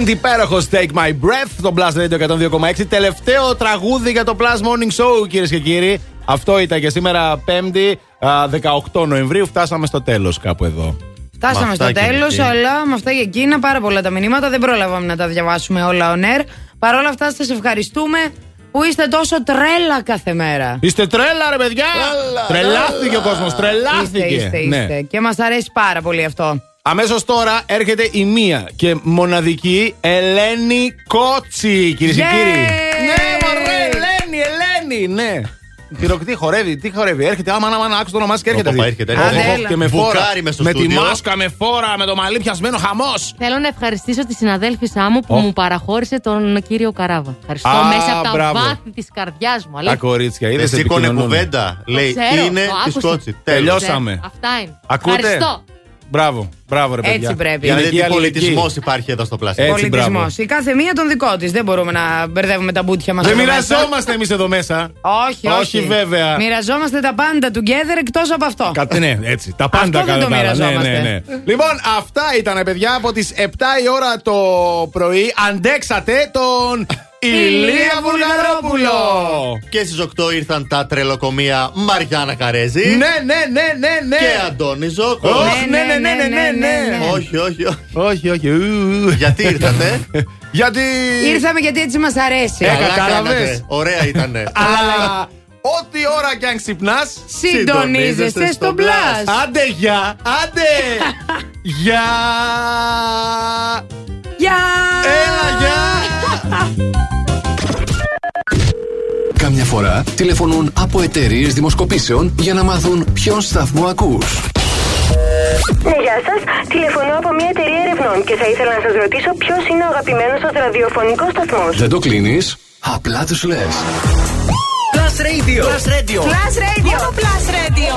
Weekend υπέροχο Take My Breath στο Blast Radio 102,6. Τελευταίο τραγούδι για το Plus Morning Show, κυρίες και κύριοι. Αυτό ήταν και σήμερα 5η α, 18 Νοεμβρίου. Φτάσαμε στο τέλος κάπου εδώ. Φτάσαμε Με στο αυτά, τέλος, κύριε. αλλά με αυτά και εκείνα πάρα πολλά τα μηνύματα. Δεν πρόλαβαμε να τα διαβάσουμε όλα on air. Παρ' όλα αυτά, σας ευχαριστούμε που είστε τόσο τρέλα κάθε μέρα. Είστε τρέλα, ρε παιδιά! Τρελάθηκε ο κόσμος, τρελάθηκε. Είστε, είστε, Ναι. είστε. Και μας αρέσει πάρα πολύ αυτό. Αμέσως τώρα έρχεται η μία και μοναδική Ελένη Κότσι, κυρίες και Yay! κύριοι. Ναι, μωρέ, Ελένη, Ελένη, ναι. Πυροκτή, χορεύει, τι χορεύει. Έρχεται, άμα άμα να άκουσε το όνομά της και έρχεται. Όπα, δει. έρχεται, Οχ, έρχεται. οχ, Άντε, Και με έλα. φόρα. Μπουκάρει μες στο Με τη στούντιο. μάσκα, με φόρα, με το μαλλί πιασμένο, χαμός. Θέλω να ευχαριστήσω τη συναδέλφισά μου που Ω. μου παραχώρησε τον κύριο Καράβα. Ευχαριστώ Α, μέσα από τα μπράβο. βάθη της καρδιάς μου. Τα αλήθεια. κορίτσια, Δεν είδε σήκωνε κουβέντα. Λέει, Ξέρω, είναι το της άκουσα. Σκότσι. Τελειώσαμε. Αυτά είναι. Ακούτε; Ευχαριστώ. Μπράβο, μπράβο, ρε Έτσι παιδιά. πρέπει. Για να δείτε Γυναικεία τι αλληλεγγύη. πολιτισμός υπάρχει εδώ στο πλάσιο. Έτσι, Πολιτισμός. μπράβο. Η κάθε μία τον δικό της. Δεν μπορούμε να μπερδεύουμε τα μπουτια μας. Δεν μοιραζόμαστε εμείς εδώ μέσα. Όχι, όχι. Όχι, βέβαια. Μοιραζόμαστε τα πάντα together εκτός από αυτό. Κα- ναι, έτσι. Τα πάντα Αυτό δεν καλά το τα άλλα. Ναι, μοιραζόμαστε. ναι, ναι. Λοιπόν, αυτά ήταν, παιδιά, από τις 7 η ώρα το πρωί. Αντέξατε τον Ηλία Βουλγαρόπουλο. Και στις 8 ήρθαν τα τρελοκομεία Μαριάννα Καρέζη. Ναι, ναι, ναι, ναι, ναι. Και Αντώνη Ζώκο. Όχι, ναι, ναι, ναι, ναι, ναι, ναι. Όχι, όχι, όχι. Όχι, όχι. ου. Γιατί ήρθατε; Γιατί; Ήρθαμε γιατί έτσι μας αρέσει. Ε, Καλά κατάλαβες. κάνατε. Ωραία ήτανε. Αλλά ό,τι ώρα κι αν ξυπνάς. Συντονίζεσαι στο Blast. Άντε, γεια. Άντε. Γεια. Γεια! Έλα, γεια. Κάμια φορά τηλεφωνούν από εταιρείες δημοσκοπήσεων για να μάθουν ποιον σταθμό ακούς. Ναι, γεια σας. Τηλεφωνώ από μια εταιρεία ερευνών και θα ήθελα να σας ρωτήσω ποιος είναι ο αγαπημένος σα ραδιοφωνικός σταθμός. Δεν το κλείνεις, απλά τους λες. Plus Radio. Plus Radio. Plus Radio. Μόνο Plus Radio.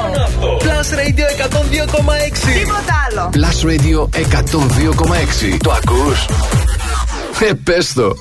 Plus Radio 102,6. Τίποτα άλλο. Plus Radio 102,6. Το ακούς? Ε, πες το.